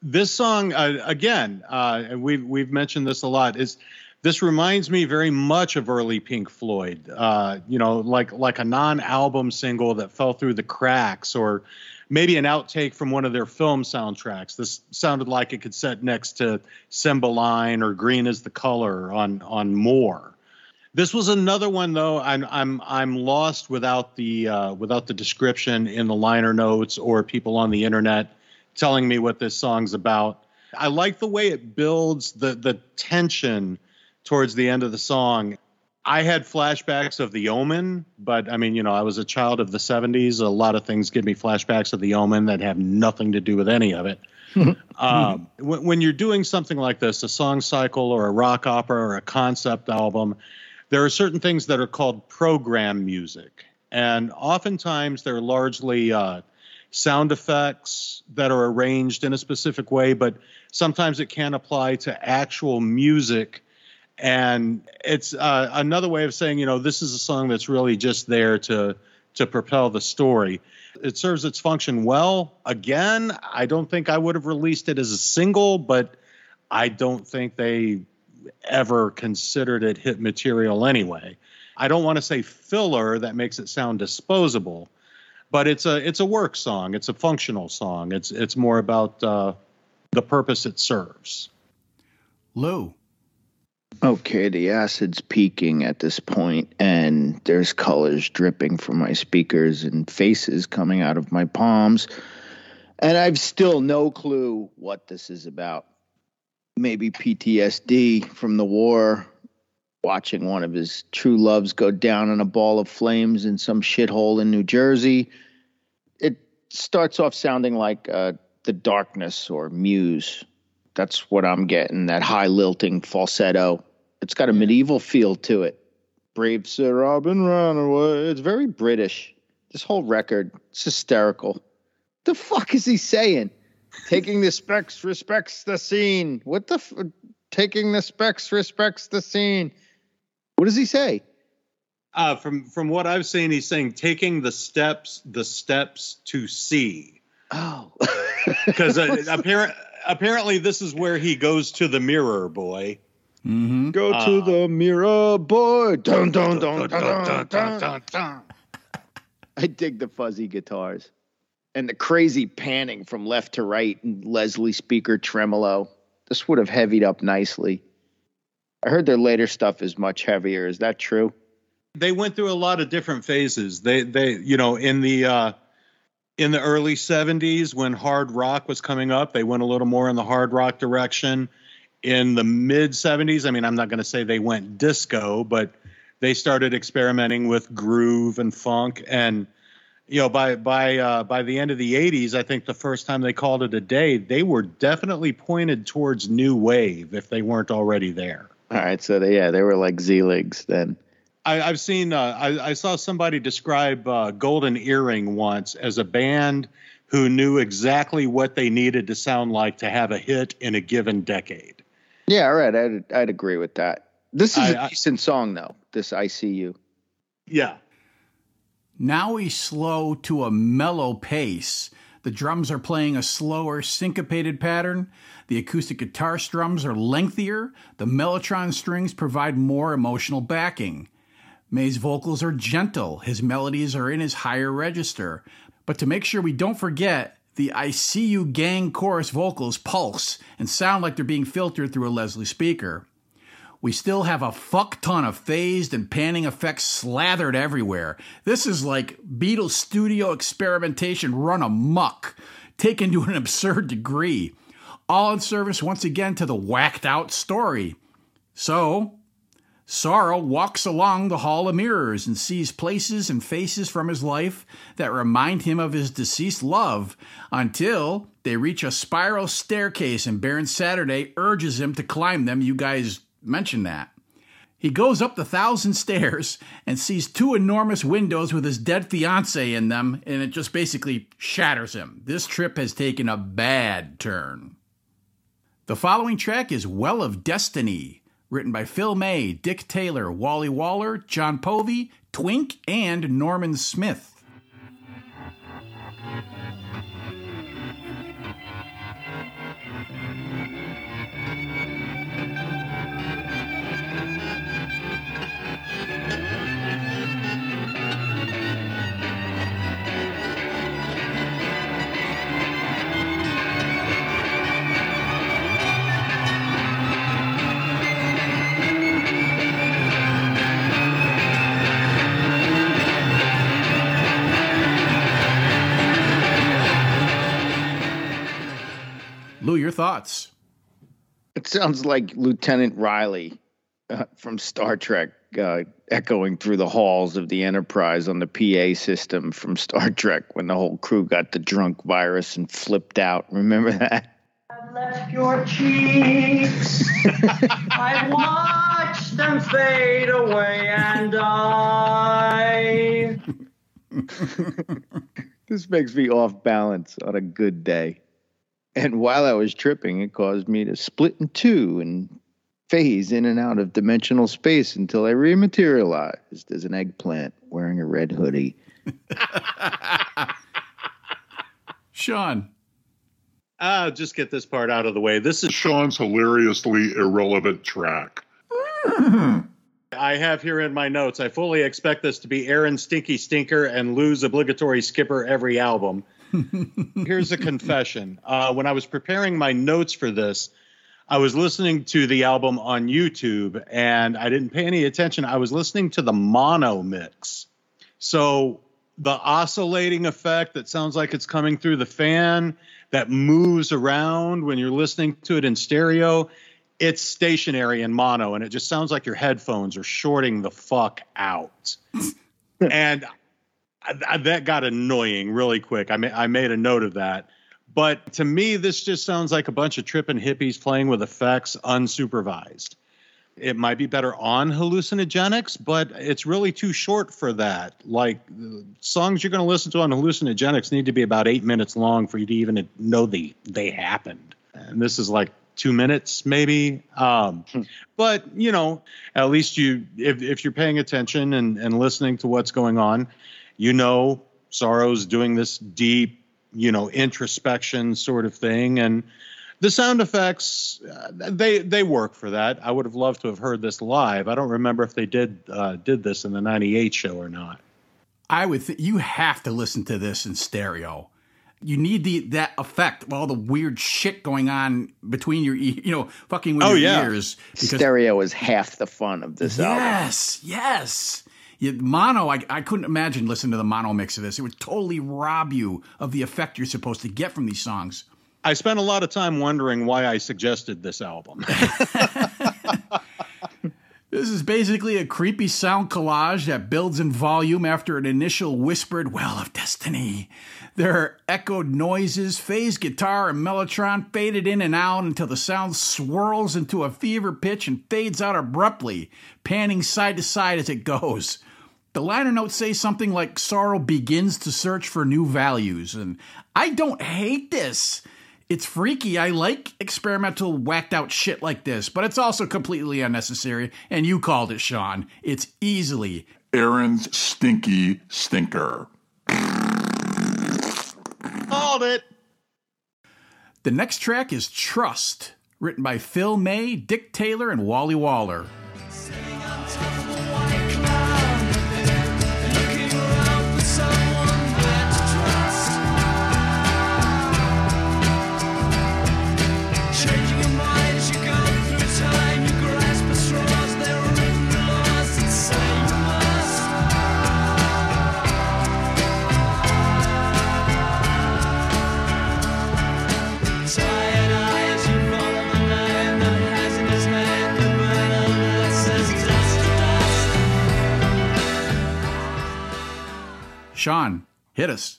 This song, uh, again, uh, we've we've mentioned this a lot. Is this reminds me very much of early Pink Floyd? Uh, you know, like like a non-album single that fell through the cracks, or maybe an outtake from one of their film soundtracks. This sounded like it could sit next to Cymbeline or Green is the Color on on More. This was another one though. I'm I'm I'm lost without the uh, without the description in the liner notes or people on the internet telling me what this song's about. I like the way it builds the the tension towards the end of the song. I had flashbacks of The Omen, but I mean, you know, I was a child of the 70s. A lot of things give me flashbacks of The Omen that have nothing to do with any of it. um, when, when you're doing something like this, a song cycle or a rock opera or a concept album, there are certain things that are called program music. And oftentimes they're largely uh, sound effects that are arranged in a specific way, but sometimes it can apply to actual music. And it's uh, another way of saying, you know, this is a song that's really just there to to propel the story. It serves its function well. Again, I don't think I would have released it as a single, but I don't think they ever considered it hit material anyway. I don't want to say filler that makes it sound disposable, but it's a it's a work song. It's a functional song. It's it's more about uh, the purpose it serves. Lou. Okay, the acid's peaking at this point, and there's colors dripping from my speakers and faces coming out of my palms. And I've still no clue what this is about. Maybe PTSD from the war, watching one of his true loves go down in a ball of flames in some shithole in New Jersey. It starts off sounding like uh, The Darkness or Muse that's what I'm getting. That high lilting falsetto. It's got a medieval feel to it. Brave Sir Robin ran away. It's very British. This whole record, it's hysterical. The fuck is he saying? Taking the specs respects the scene. What the? F- taking the specs respects the scene. What does he say? Uh, from from what I've seen, he's saying taking the steps, the steps to see, Oh, because uh, apparent, apparently this is where he goes to the mirror, boy. Mm-hmm. Go to the mirror, boy. Dun dun dun dun dun dun. dun. I dig the fuzzy guitars and the crazy panning from left to right and Leslie speaker tremolo. This would have heavied up nicely. I heard their later stuff is much heavier. Is that true? They went through a lot of different phases. They they you know in the uh, in the early 70s when hard rock was coming up, they went a little more in the hard rock direction. In the mid 70s, I mean, I'm not going to say they went disco, but they started experimenting with groove and funk and you know by by uh, by the end of the 80s i think the first time they called it a day they were definitely pointed towards new wave if they weren't already there All right, so they, yeah, they were like Z-Legs then. I, I've seen. Uh, I, I saw somebody describe uh, Golden Earring once as a band who knew exactly what they needed to sound like to have a hit in a given decade. Yeah, all right, I'd, I'd agree with that. This is a I- I- decent song though. This I see you. Yeah, Now we slow to a mellow pace. The drums are playing a slower, syncopated pattern. The acoustic guitar strums are lengthier. The mellotron strings provide more emotional backing. May's vocals are gentle. His melodies are in his higher register. But to make sure we don't forget, the I See You Gang chorus vocals pulse and sound like they're being filtered through a Leslie speaker. We still have a fuck ton of phased and panning effects slathered everywhere. This is like Beatles studio experimentation run amok, taken to an absurd degree. All in service once again to the whacked out story. So, Sorrow walks along the Hall of Mirrors and sees places and faces from his life that remind him of his deceased love until they reach a spiral staircase and Baron Saturday urges him to climb them. You guys mentioned that. He goes up the thousand stairs and sees two enormous windows with his dead fiancee in them, and it just basically shatters him. This trip has taken a bad turn. The following track is Well of Destiny, written by Phil May, Dick Taylor, Wally Waller, John Povey, Twink, and Norman Smith. Thoughts? It sounds like Lieutenant Riley uh, from Star Trek uh, echoing through the halls of the Enterprise on the PA system from Star Trek when the whole crew got the drunk virus and flipped out. Remember that? left your cheeks. I watched them fade away and die. This makes me off balance on a good day. And while I was tripping, it caused me to split in two and phase in and out of dimensional space until I rematerialized as an eggplant wearing a red hoodie. Sean. I'll just get this part out of the way. This is Sean's hilariously irrelevant track. Mm-hmm. I have here in my notes. I fully expect this to be Aaron Stinky Stinker and Lou's obligatory skipper every album. Here's a confession. Uh, when I was preparing my notes for this, I was listening to the album on YouTube and I didn't pay any attention. I was listening to the mono mix. So the oscillating effect that sounds like it's coming through the fan that moves around when you're listening to it in stereo, it's stationary in mono and it just sounds like your headphones are shorting the fuck out. and I, I- that got annoying really quick. I, ma- I made a note of that. But to me, this just sounds like a bunch of tripping hippies playing with effects unsupervised. It might be better on hallucinogenics, but it's really too short for that. Like the songs you're going to listen to on hallucinogenics need to be about eight minutes long for you to even know they they happened. And this is like two minutes maybe. Um, but you know, at least you if if you're paying attention and and listening to what's going on, you know Sorrow's doing this deep, you know, introspection sort of thing and the sound effects uh, they they work for that. I would have loved to have heard this live. I don't remember if they did uh, did this in the '98 show or not. I would. Th- you have to listen to this in stereo. You need the that effect of all the weird shit going on between your, you know, fucking with Oh, your yeah. ears. Stereo is half the fun of this album. Yes, yes. Mono, I, I couldn't imagine listening to the mono mix of this. It would totally rob you of the effect you're supposed to get from these songs. I spent a lot of time wondering why I suggested this album. This is basically a creepy sound collage that builds in volume after an initial whispered well of destiny. There are echoed noises, phase guitar, and mellotron faded in and out until the sound swirls into a fever pitch and fades out abruptly, panning side to side as it goes. The liner notes say something like sorrow begins to search for new values, and I don't hate this. It's freaky. I like experimental, whacked out shit like this, but it's also completely unnecessary. And you called it, Sean. It's easily Aaron's stinky stinker. Called it. The next track is Trust, written by Phil May, Dick Taylor, and Wally Waller. Sean, hit us.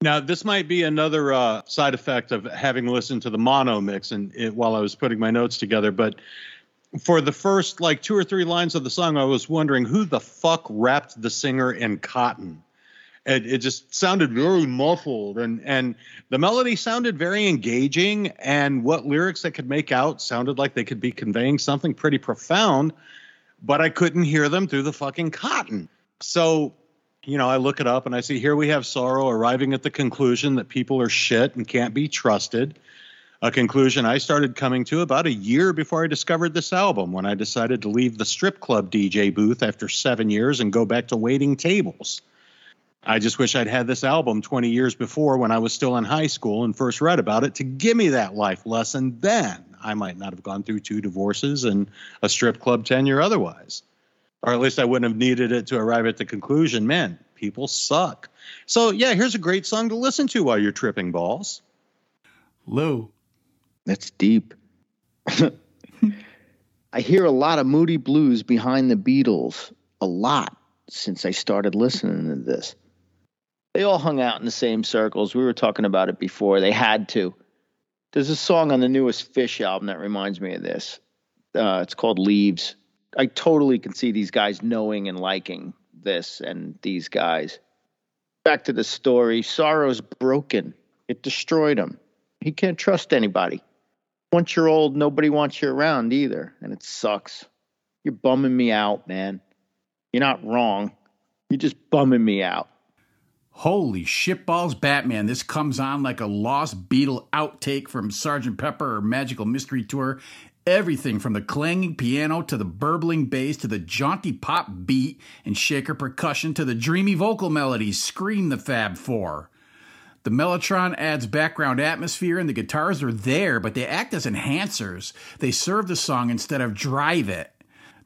Now, this might be another uh, side effect of having listened to the mono mix and it, while I was putting my notes together. But for the first like two or three lines of the song, I was wondering who the fuck wrapped the singer in cotton. It, it just sounded very muffled, and and the melody sounded very engaging, and what lyrics they could make out sounded like they could be conveying something pretty profound, but I couldn't hear them through the fucking cotton. So you know, I look it up and I see here we have sorrow arriving at the conclusion that people are shit and can't be trusted. A conclusion I started coming to about a year before I discovered this album when I decided to leave the strip club DJ booth after seven years and go back to waiting tables. I just wish I'd had this album 20 years before when I was still in high school and first read about it to give me that life lesson then. I might not have gone through two divorces and a strip club tenure otherwise or at least I wouldn't have needed it to arrive at the conclusion man, people suck. So, yeah, here's a great song to listen to while you're tripping balls. Lou. That's deep. I hear a lot of Moody Blues behind the Beatles, a lot since I started listening to this. They all hung out in the same circles. We were talking about it before. They had to. There's a song on the newest Fish album that reminds me of this. Uh, it's called Leaves. I totally can see these guys knowing and liking this and these guys. Back to the story Sorrow's broken. It destroyed him. He can't trust anybody. Once you're old, nobody wants you around either, and it sucks. You're bumming me out, man. You're not wrong. You're just bumming me out. Holy shitballs, Batman. This comes on like a Lost Beatle outtake from Sgt. Pepper or Magical Mystery Tour. Everything from the clanging piano to the burbling bass to the jaunty pop beat and shaker percussion to the dreamy vocal melodies scream the Fab Four. The Mellotron adds background atmosphere and the guitars are there, but they act as enhancers. They serve the song instead of drive it.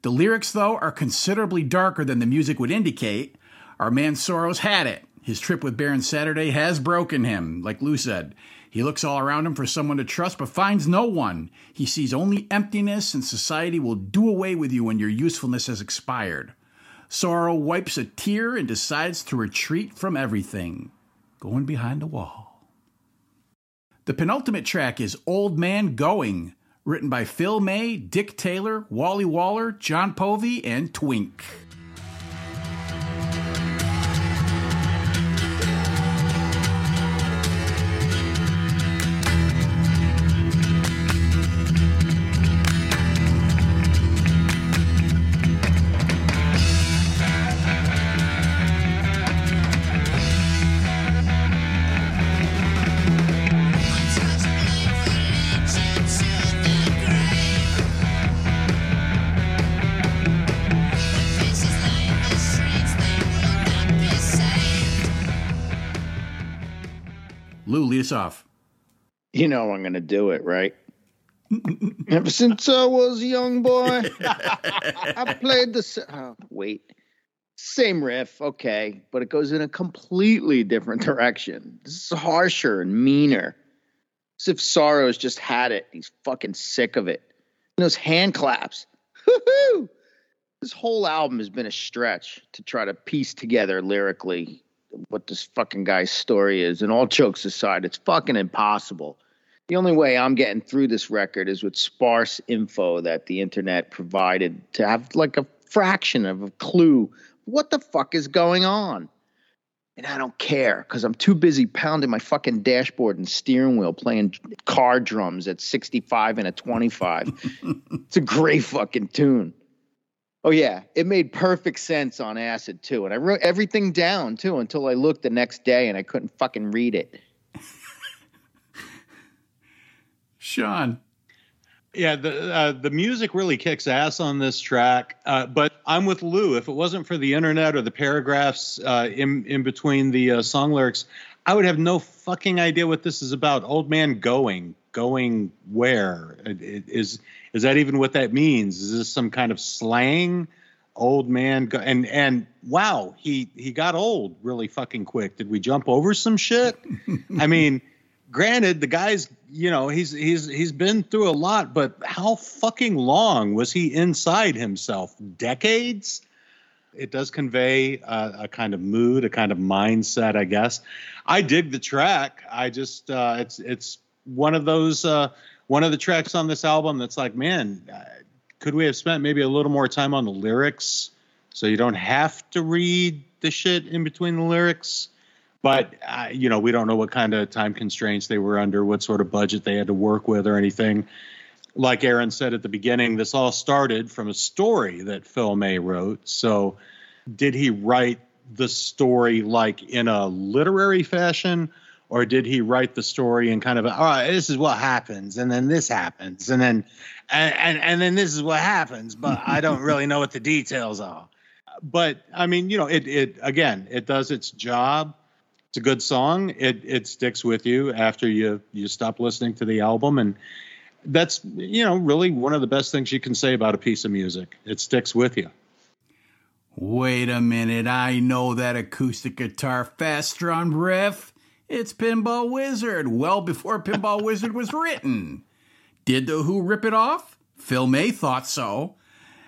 The lyrics, though, are considerably darker than the music would indicate. Our man Sorrow's had it. His trip with Baron Saturday has broken him, like Lou said. He looks all around him for someone to trust, but finds no one. He sees only emptiness, and society will do away with you when your usefulness has expired. Sorrow wipes a tear and decides to retreat from everything, going behind a wall. The penultimate track is Old Man Going, written by Phil May, Dick Taylor, Wally Waller, John Povey, and Twink. Us off. You know I'm gonna do it, right? Ever since I was a young boy, I played the. Oh, wait, same riff, okay, but it goes in a completely different direction. This is harsher and meaner. As if Sorrow's just had it. He's fucking sick of it. And those hand claps. Woo-hoo! This whole album has been a stretch to try to piece together lyrically what this fucking guy's story is. And all jokes aside, it's fucking impossible. The only way I'm getting through this record is with sparse info that the internet provided to have like a fraction of a clue what the fuck is going on. And I don't care because I'm too busy pounding my fucking dashboard and steering wheel playing car drums at 65 and a 25. it's a great fucking tune. Oh yeah, it made perfect sense on acid too, and I wrote everything down too until I looked the next day and I couldn't fucking read it. Sean. Yeah, the uh, the music really kicks ass on this track. Uh, but I'm with Lou. If it wasn't for the internet or the paragraphs uh, in in between the uh, song lyrics, I would have no fucking idea what this is about. Old man going, going where? Is is that even what that means? Is this some kind of slang? Old man go- and and wow, he he got old really fucking quick. Did we jump over some shit? I mean granted the guy's you know he's he's he's been through a lot but how fucking long was he inside himself decades it does convey a, a kind of mood a kind of mindset i guess i dig the track i just uh it's it's one of those uh one of the tracks on this album that's like man uh, could we have spent maybe a little more time on the lyrics? So you don't have to read the shit in between the lyrics but uh, you know we don't know what kind of time constraints they were under what sort of budget they had to work with or anything. Like aaron said at the beginning this all started from a story that phil may wrote. So did he write the story like in a literary fashion or did he write the story and kind of all right this is what happens and then this happens and then and and, and then this is what happens but i don't really know what the details are but i mean you know it it again it does its job it's a good song. It it sticks with you after you you stop listening to the album, and that's you know really one of the best things you can say about a piece of music. It sticks with you. Wait a minute, I know that acoustic guitar fast drum riff. It's Pinball Wizard, well before Pinball Wizard was written. Did The Who rip it off? Phil May thought so,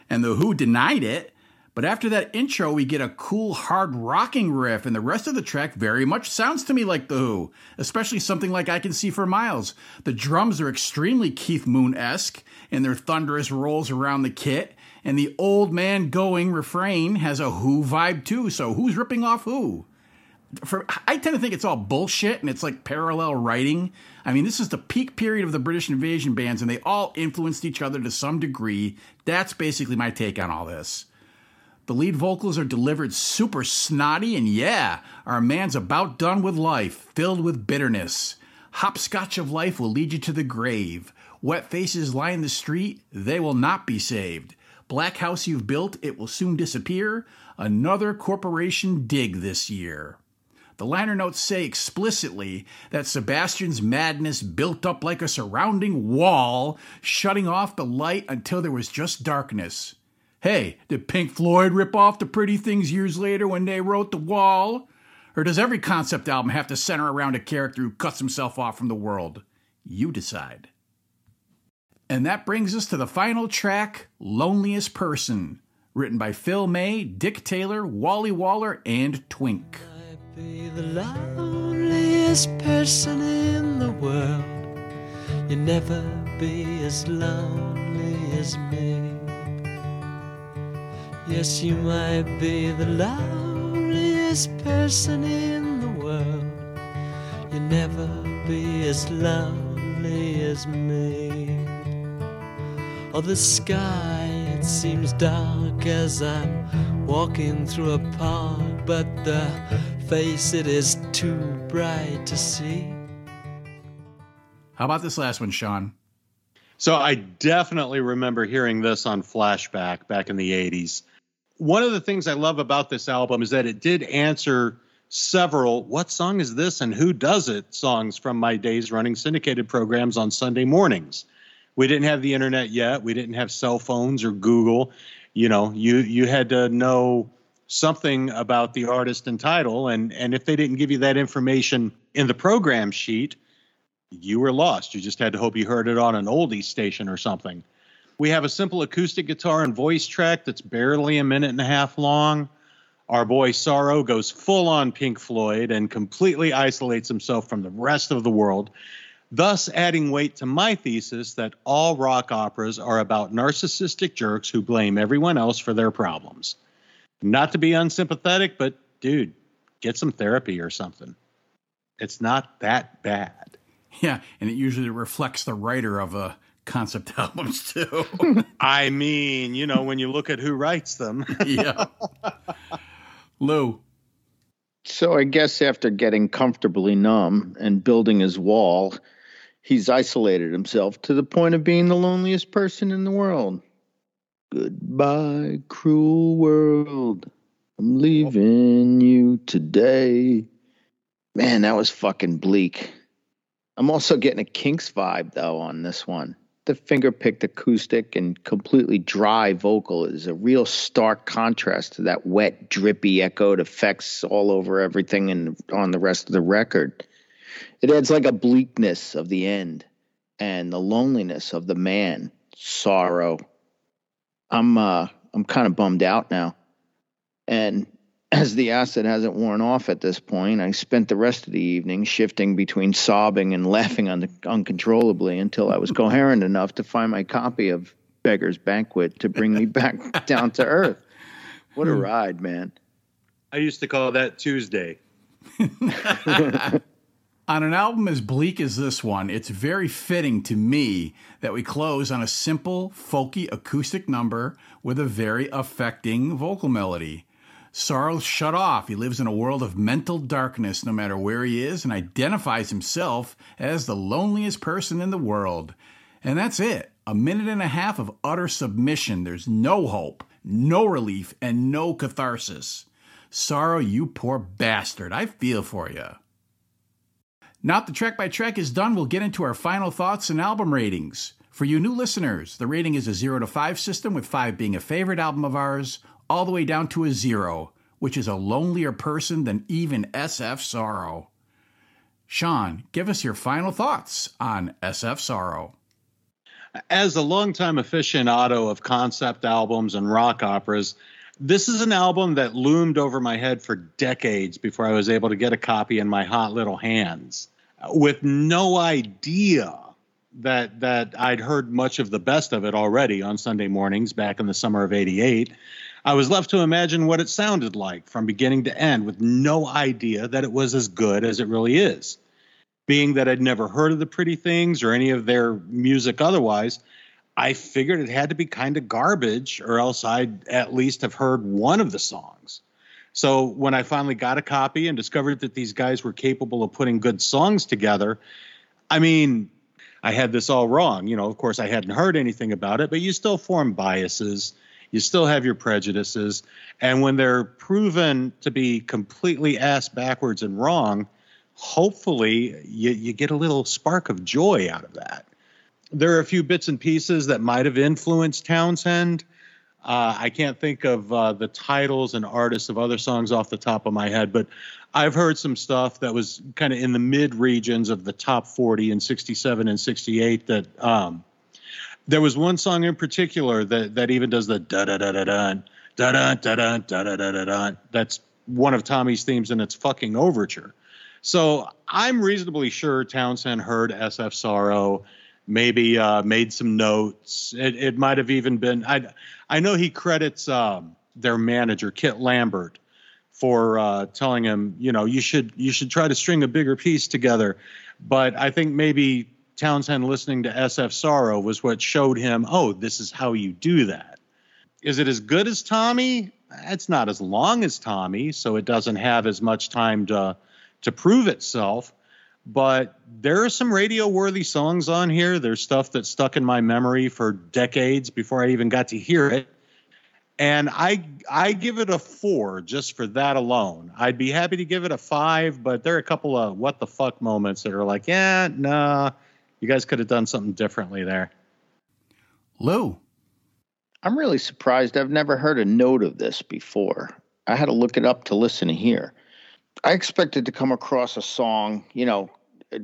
and The Who denied it. But after that intro, we get a cool, hard rocking riff, and the rest of the track very much sounds to me like The Who, especially something like I Can See for Miles. The drums are extremely Keith Moon esque in their thunderous rolls around the kit, and the old man going refrain has a Who vibe too, so who's ripping off who? For, I tend to think it's all bullshit and it's like parallel writing. I mean, this is the peak period of the British invasion bands, and they all influenced each other to some degree. That's basically my take on all this. The lead vocals are delivered super snotty, and yeah, our man's about done with life, filled with bitterness. Hopscotch of life will lead you to the grave. Wet faces line the street, they will not be saved. Black house you've built, it will soon disappear. Another corporation dig this year. The liner notes say explicitly that Sebastian's madness built up like a surrounding wall, shutting off the light until there was just darkness. Hey, did Pink Floyd rip off the pretty things years later when they wrote The Wall? Or does every concept album have to center around a character who cuts himself off from the world? You decide. And that brings us to the final track, Loneliest Person, written by Phil May, Dick Taylor, Wally Waller, and Twink. Be the loneliest person in the world. You'll never be as lonely as me. Yes, you might be the loneliest person in the world. You'll never be as lonely as me. Oh, the sky, it seems dark as I'm walking through a park, but the face, it is too bright to see. How about this last one, Sean? So I definitely remember hearing this on flashback back in the 80s. One of the things I love about this album is that it did answer several "What song is this and who does it?" songs from my days running syndicated programs on Sunday mornings. We didn't have the internet yet. We didn't have cell phones or Google. You know, you you had to know something about the artist and title, and and if they didn't give you that information in the program sheet, you were lost. You just had to hope you heard it on an oldie station or something. We have a simple acoustic guitar and voice track that's barely a minute and a half long. Our boy Sorrow goes full on Pink Floyd and completely isolates himself from the rest of the world, thus adding weight to my thesis that all rock operas are about narcissistic jerks who blame everyone else for their problems. Not to be unsympathetic, but dude, get some therapy or something. It's not that bad. Yeah, and it usually reflects the writer of a concept albums too. I mean, you know, when you look at who writes them. yeah. Lou, So I guess after getting comfortably numb and building his wall, he's isolated himself to the point of being the loneliest person in the world. Goodbye, cruel world. I'm leaving you today. Man, that was fucking bleak. I'm also getting a Kinks vibe though on this one. The finger picked acoustic and completely dry vocal is a real stark contrast to that wet, drippy, echoed effects all over everything and on the rest of the record. It adds like a bleakness of the end and the loneliness of the man, sorrow. I'm uh I'm kind of bummed out now. And as the acid hasn't worn off at this point, I spent the rest of the evening shifting between sobbing and laughing un- uncontrollably until I was coherent enough to find my copy of Beggar's Banquet to bring me back down to earth. What a ride, man. I used to call that Tuesday. On an album as bleak as this one, it's very fitting to me that we close on a simple, folky acoustic number with a very affecting vocal melody. Sorrow's shut off. He lives in a world of mental darkness no matter where he is and identifies himself as the loneliest person in the world. And that's it. A minute and a half of utter submission. There's no hope, no relief, and no catharsis. Sorrow, you poor bastard. I feel for you. Now that the track by track is done, we'll get into our final thoughts and album ratings. For you new listeners, the rating is a 0 to 5 system, with 5 being a favorite album of ours, all the way down to a 0, which is a lonelier person than even SF Sorrow. Sean, give us your final thoughts on SF Sorrow. As a longtime aficionado of concept albums and rock operas, this is an album that loomed over my head for decades before I was able to get a copy in my hot little hands. With no idea that that I'd heard much of the best of it already on Sunday mornings back in the summer of 88. I was left to imagine what it sounded like from beginning to end with no idea that it was as good as it really is. Being that I'd never heard of the Pretty Things or any of their music otherwise, I figured it had to be kind of garbage, or else I'd at least have heard one of the songs. So when I finally got a copy and discovered that these guys were capable of putting good songs together, I mean, I had this all wrong. You know, of course, I hadn't heard anything about it, but you still form biases. You still have your prejudices. And when they're proven to be completely ass backwards and wrong, hopefully you, you get a little spark of joy out of that there are a few bits and pieces that might have influenced Townshend. Uh, I can't think of uh, the titles and artists of other songs off the top of my head, but I've heard some stuff that was kind of in the mid regions of the top 40 in 67 and 68 that um, there was one song in particular that, that even does the da da da da da da da da da da da da da. That's one of Tommy's themes in its fucking overture. So I'm reasonably sure Townshend heard SF Sorrow maybe uh, made some notes. It, it might have even been. I I know he credits um, their manager Kit Lambert for uh, telling him, you know, you should you should try to string a bigger piece together. But I think maybe Townshend listening to SF Sorrow was what showed him, oh, this is how you do that. Is it as good as Tommy? It's not as long as Tommy, so it doesn't have as much time to to prove itself but there are some radio worthy songs on here. There's stuff that stuck in my memory for decades before I even got to hear it. And I I give it a four just for that alone. I'd be happy to give it a five, but there are a couple of what the fuck moments that are like, yeah, nah, you guys could have done something differently there. Lou. I'm really surprised. I've never heard a note of this before. I had to look it up to listen to hear. I expected to come across a song, you know,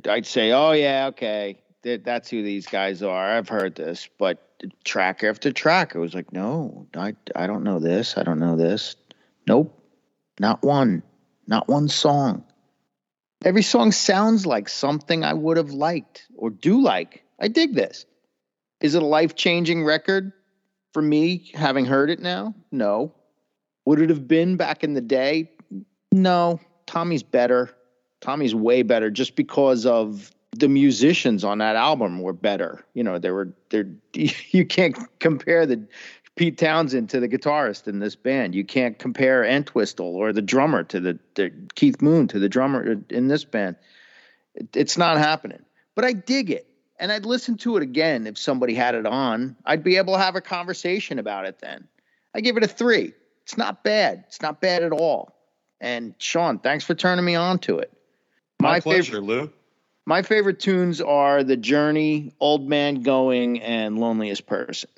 I'd say, oh, yeah, okay, that's who these guys are. I've heard this. But track after track, it was like, no, I, I don't know this. I don't know this. Nope, not one, not one song. Every song sounds like something I would have liked or do like. I dig this. Is it a life changing record for me having heard it now? No. Would it have been back in the day? No. Tommy's better. Tommy's way better just because of the musicians on that album were better. You know, they were they're you can't compare the Pete Townshend to the guitarist in this band. You can't compare Entwistle or the drummer to the, the Keith Moon to the drummer in this band. It, it's not happening. But I dig it. And I'd listen to it again if somebody had it on. I'd be able to have a conversation about it then. I give it a three. It's not bad. It's not bad at all. And Sean, thanks for turning me on to it. My, favorite pleasure, Lou. my favorite tunes are The Journey, Old Man Going, and Loneliest Person.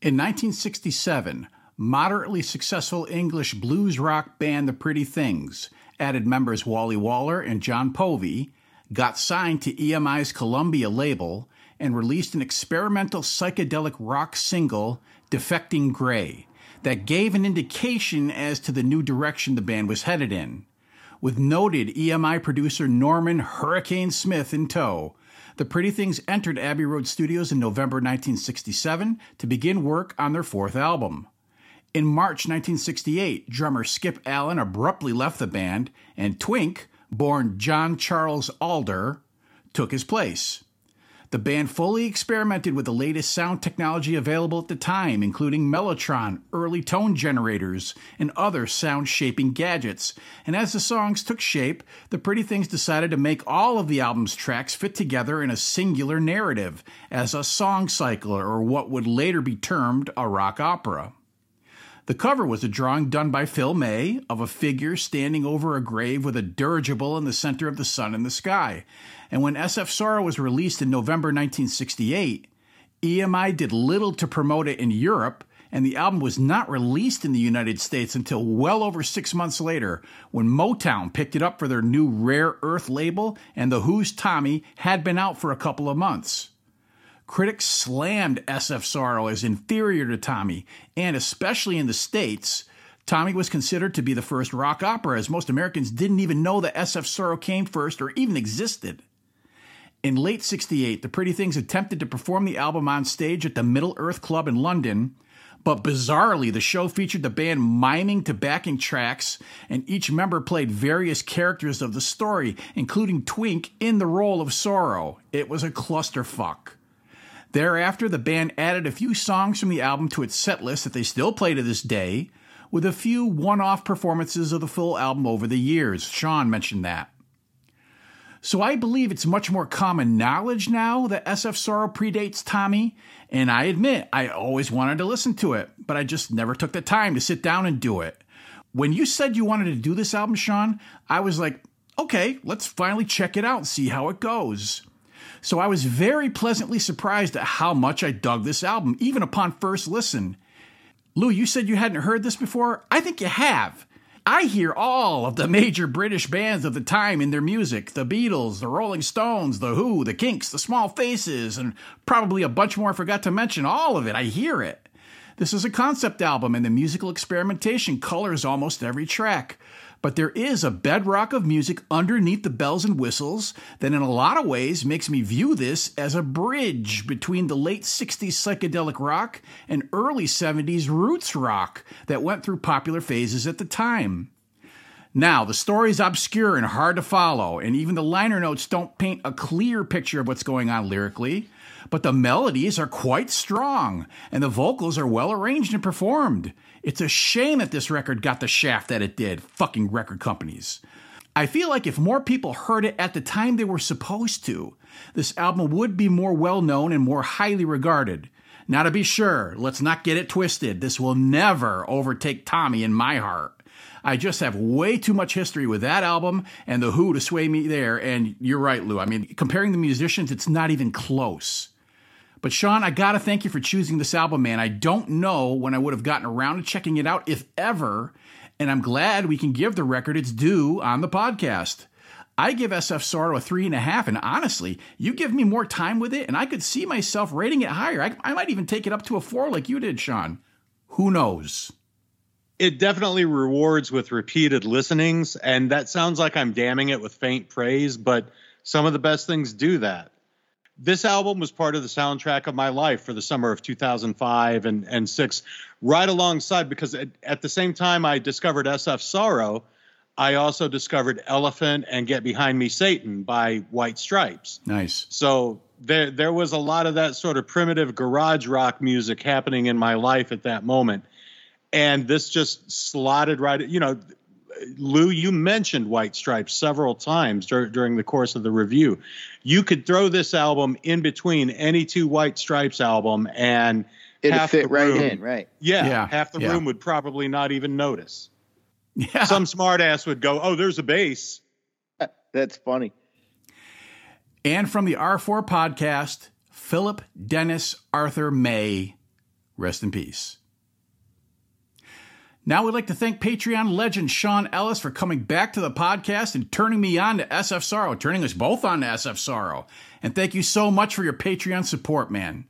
In 1967, moderately successful English blues rock band The Pretty Things added members Wally Waller and John Povey, got signed to EMI's Columbia label, and released an experimental psychedelic rock single, Defecting Grey, that gave an indication as to the new direction the band was headed in. With noted EMI producer Norman Hurricane Smith in tow, the Pretty Things entered Abbey Road Studios in November 1967 to begin work on their fourth album. In March 1968, drummer Skip Alan abruptly left the band, and Twink, born John Charles Alder, took his place. The band fully experimented with the latest sound technology available at the time, including Mellotron, early tone generators, and other sound shaping gadgets. And as the songs took shape, the Pretty Things decided to make all of the album's tracks fit together in a singular narrative, as a song cycle, or what would later be termed a rock opera. The cover was a drawing done by Phil May of a figure standing over a grave with a dirigible in the center of the sun in the sky. And when SF Sorrow was released in November 1968, EMI did little to promote it in Europe, and the album was not released in the United States until well over six months later when Motown picked it up for their new Rare Earth label, and The Who's Tommy had been out for a couple of months. Critics slammed SF Sorrow as inferior to Tommy, and especially in the States, Tommy was considered to be the first rock opera, as most Americans didn't even know that SF Sorrow came first or even existed. In late 68, the Pretty Things attempted to perform the album on stage at the Middle Earth Club in London, but bizarrely, the show featured the band miming to backing tracks, and each member played various characters of the story, including Twink in the role of Sorrow. It was a clusterfuck. Thereafter, the band added a few songs from the album to its set list that they still play to this day, with a few one off performances of the full album over the years. Sean mentioned that. So I believe it's much more common knowledge now that SF Sorrow predates Tommy, and I admit I always wanted to listen to it, but I just never took the time to sit down and do it. When you said you wanted to do this album, Sean, I was like, okay, let's finally check it out and see how it goes. So I was very pleasantly surprised at how much I dug this album, even upon first listen. Lou, you said you hadn't heard this before? I think you have. I hear all of the major British bands of the time in their music the Beatles, the Rolling Stones, the Who, the Kinks, the Small Faces, and probably a bunch more I forgot to mention. All of it, I hear it. This is a concept album, and the musical experimentation colors almost every track. But there is a bedrock of music underneath the bells and whistles that, in a lot of ways, makes me view this as a bridge between the late 60s psychedelic rock and early 70s roots rock that went through popular phases at the time. Now, the story's obscure and hard to follow, and even the liner notes don't paint a clear picture of what's going on lyrically, but the melodies are quite strong, and the vocals are well arranged and performed. It's a shame that this record got the shaft that it did, fucking record companies. I feel like if more people heard it at the time they were supposed to, this album would be more well known and more highly regarded. Now, to be sure, let's not get it twisted. This will never overtake Tommy in my heart. I just have way too much history with that album and The Who to sway me there. And you're right, Lou. I mean, comparing the musicians, it's not even close. But Sean, I gotta thank you for choosing this album, man. I don't know when I would have gotten around to checking it out, if ever, and I'm glad we can give the record its due on the podcast. I give SF Sorrow a three and a half, and honestly, you give me more time with it, and I could see myself rating it higher. I, I might even take it up to a four like you did, Sean. Who knows? It definitely rewards with repeated listenings, and that sounds like I'm damning it with faint praise, but some of the best things do that. This album was part of the soundtrack of my life for the summer of 2005 and, and six, right alongside, because at, at the same time I discovered SF Sorrow, I also discovered Elephant and Get Behind Me Satan by White Stripes. Nice. So there there was a lot of that sort of primitive garage rock music happening in my life at that moment. And this just slotted right, you know, Lou, you mentioned White Stripes several times dur- during the course of the review. You could throw this album in between any two White Stripes album and It'd half fit the right room- in, right? Yeah, Yeah, half the yeah. room would probably not even notice. Yeah. Some smartass would go, "Oh, there's a bass." That's funny. And from the R4 podcast, Philip Dennis Arthur May. Rest in peace. Now we'd like to thank Patreon legend Sean Ellis for coming back to the podcast and turning me on to SF Sorrow, turning us both on to SF Sorrow. And thank you so much for your Patreon support, man.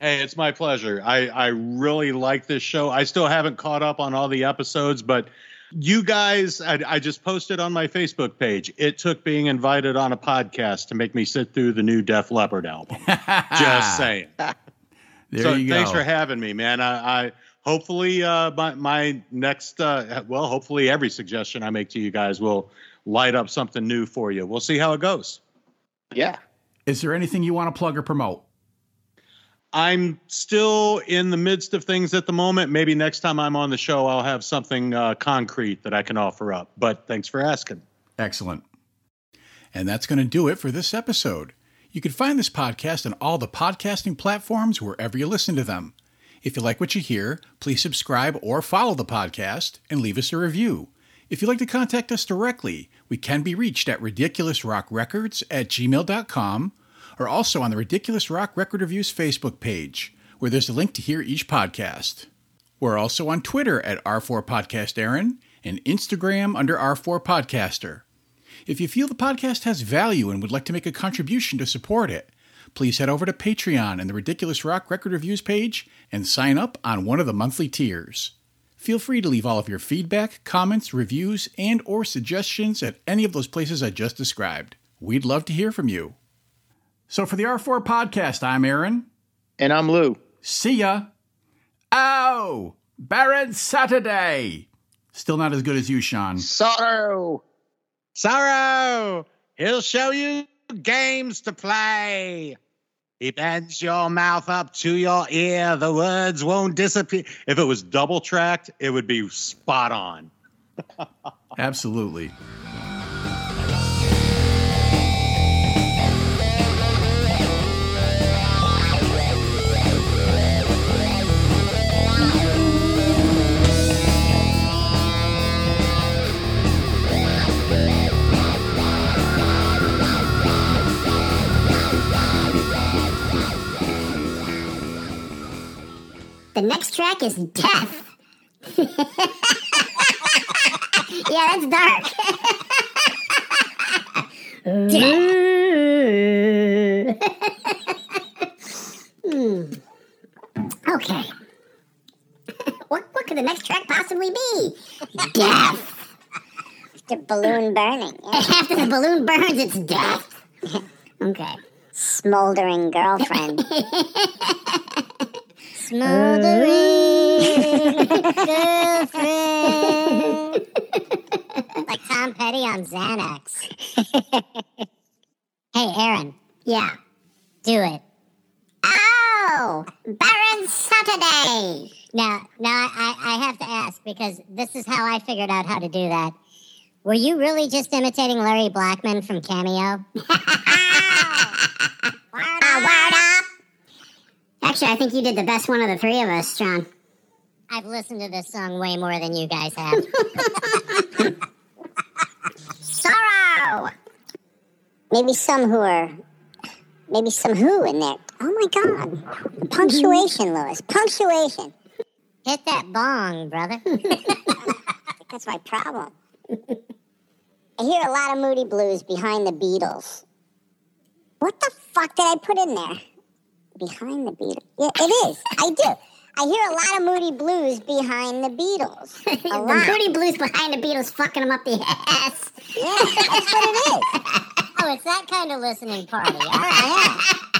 Hey, it's my pleasure. I, I really like this show. I still haven't caught up on all the episodes, but you guys, I, I just posted on my Facebook page. It took being invited on a podcast to make me sit through the new Def Leppard album. just saying. There so you go. thanks for having me, man. I, I hopefully uh, my my next uh, well, hopefully every suggestion I make to you guys will light up something new for you. We'll see how it goes. Yeah. Is there anything you want to plug or promote? I'm still in the midst of things at the moment. Maybe next time I'm on the show, I'll have something uh, concrete that I can offer up. But thanks for asking. Excellent. And that's going to do it for this episode. You can find this podcast on all the podcasting platforms wherever you listen to them. If you like what you hear, please subscribe or follow the podcast and leave us a review. If you'd like to contact us directly, we can be reached at ridiculousrockrecords at gmail.com or also on the Ridiculous Rock Record Reviews Facebook page, where there's a link to hear each podcast. We're also on Twitter at R4 Podcast Aaron and Instagram under R4 Podcaster. If you feel the podcast has value and would like to make a contribution to support it, please head over to Patreon and the Ridiculous Rock Record Reviews page and sign up on one of the monthly tiers. Feel free to leave all of your feedback, comments, reviews, and or suggestions at any of those places I just described. We'd love to hear from you. So for the R4 podcast, I'm Aaron. And I'm Lou. See ya. Oh, Baron Saturday. Still not as good as you, Sean. Sorrow. Sorrow, he'll show you games to play. He bends your mouth up to your ear. The words won't disappear. If it was double tracked, it would be spot on. Absolutely. The next track is Death. yeah, that's dark. Hmm. Okay. what what could the next track possibly be? Death. The balloon burning. yeah. After the balloon burns, it's death. Okay. Smoldering girlfriend. Smoldering girlfriend. like Tom Petty on Xanax. hey, Aaron, Yeah. do it. Oh, Baron Saturday. Now, now I, I have to ask because this is how I figured out how to do that. Were you really just imitating Larry Blackmon from Cameo? Ah, word. Actually, I think you did the best one of the three of us, John. I've listened to this song way more than you guys have. Sorrow. Maybe some who are, maybe some who in there. Oh my God! Punctuation, Lewis. Punctuation. Hit that bong, brother. That's my problem. I hear a lot of Moody Blues behind the Beatles. What the fuck did I put in there? Behind the Beatles. Yeah, it is. I do. I hear a lot of Moody Blues behind the Beatles. A the lot. Moody Blues behind the Beatles fucking them up the ass. Yeah, that's what it is. Oh, it's that kind of listening party. All right.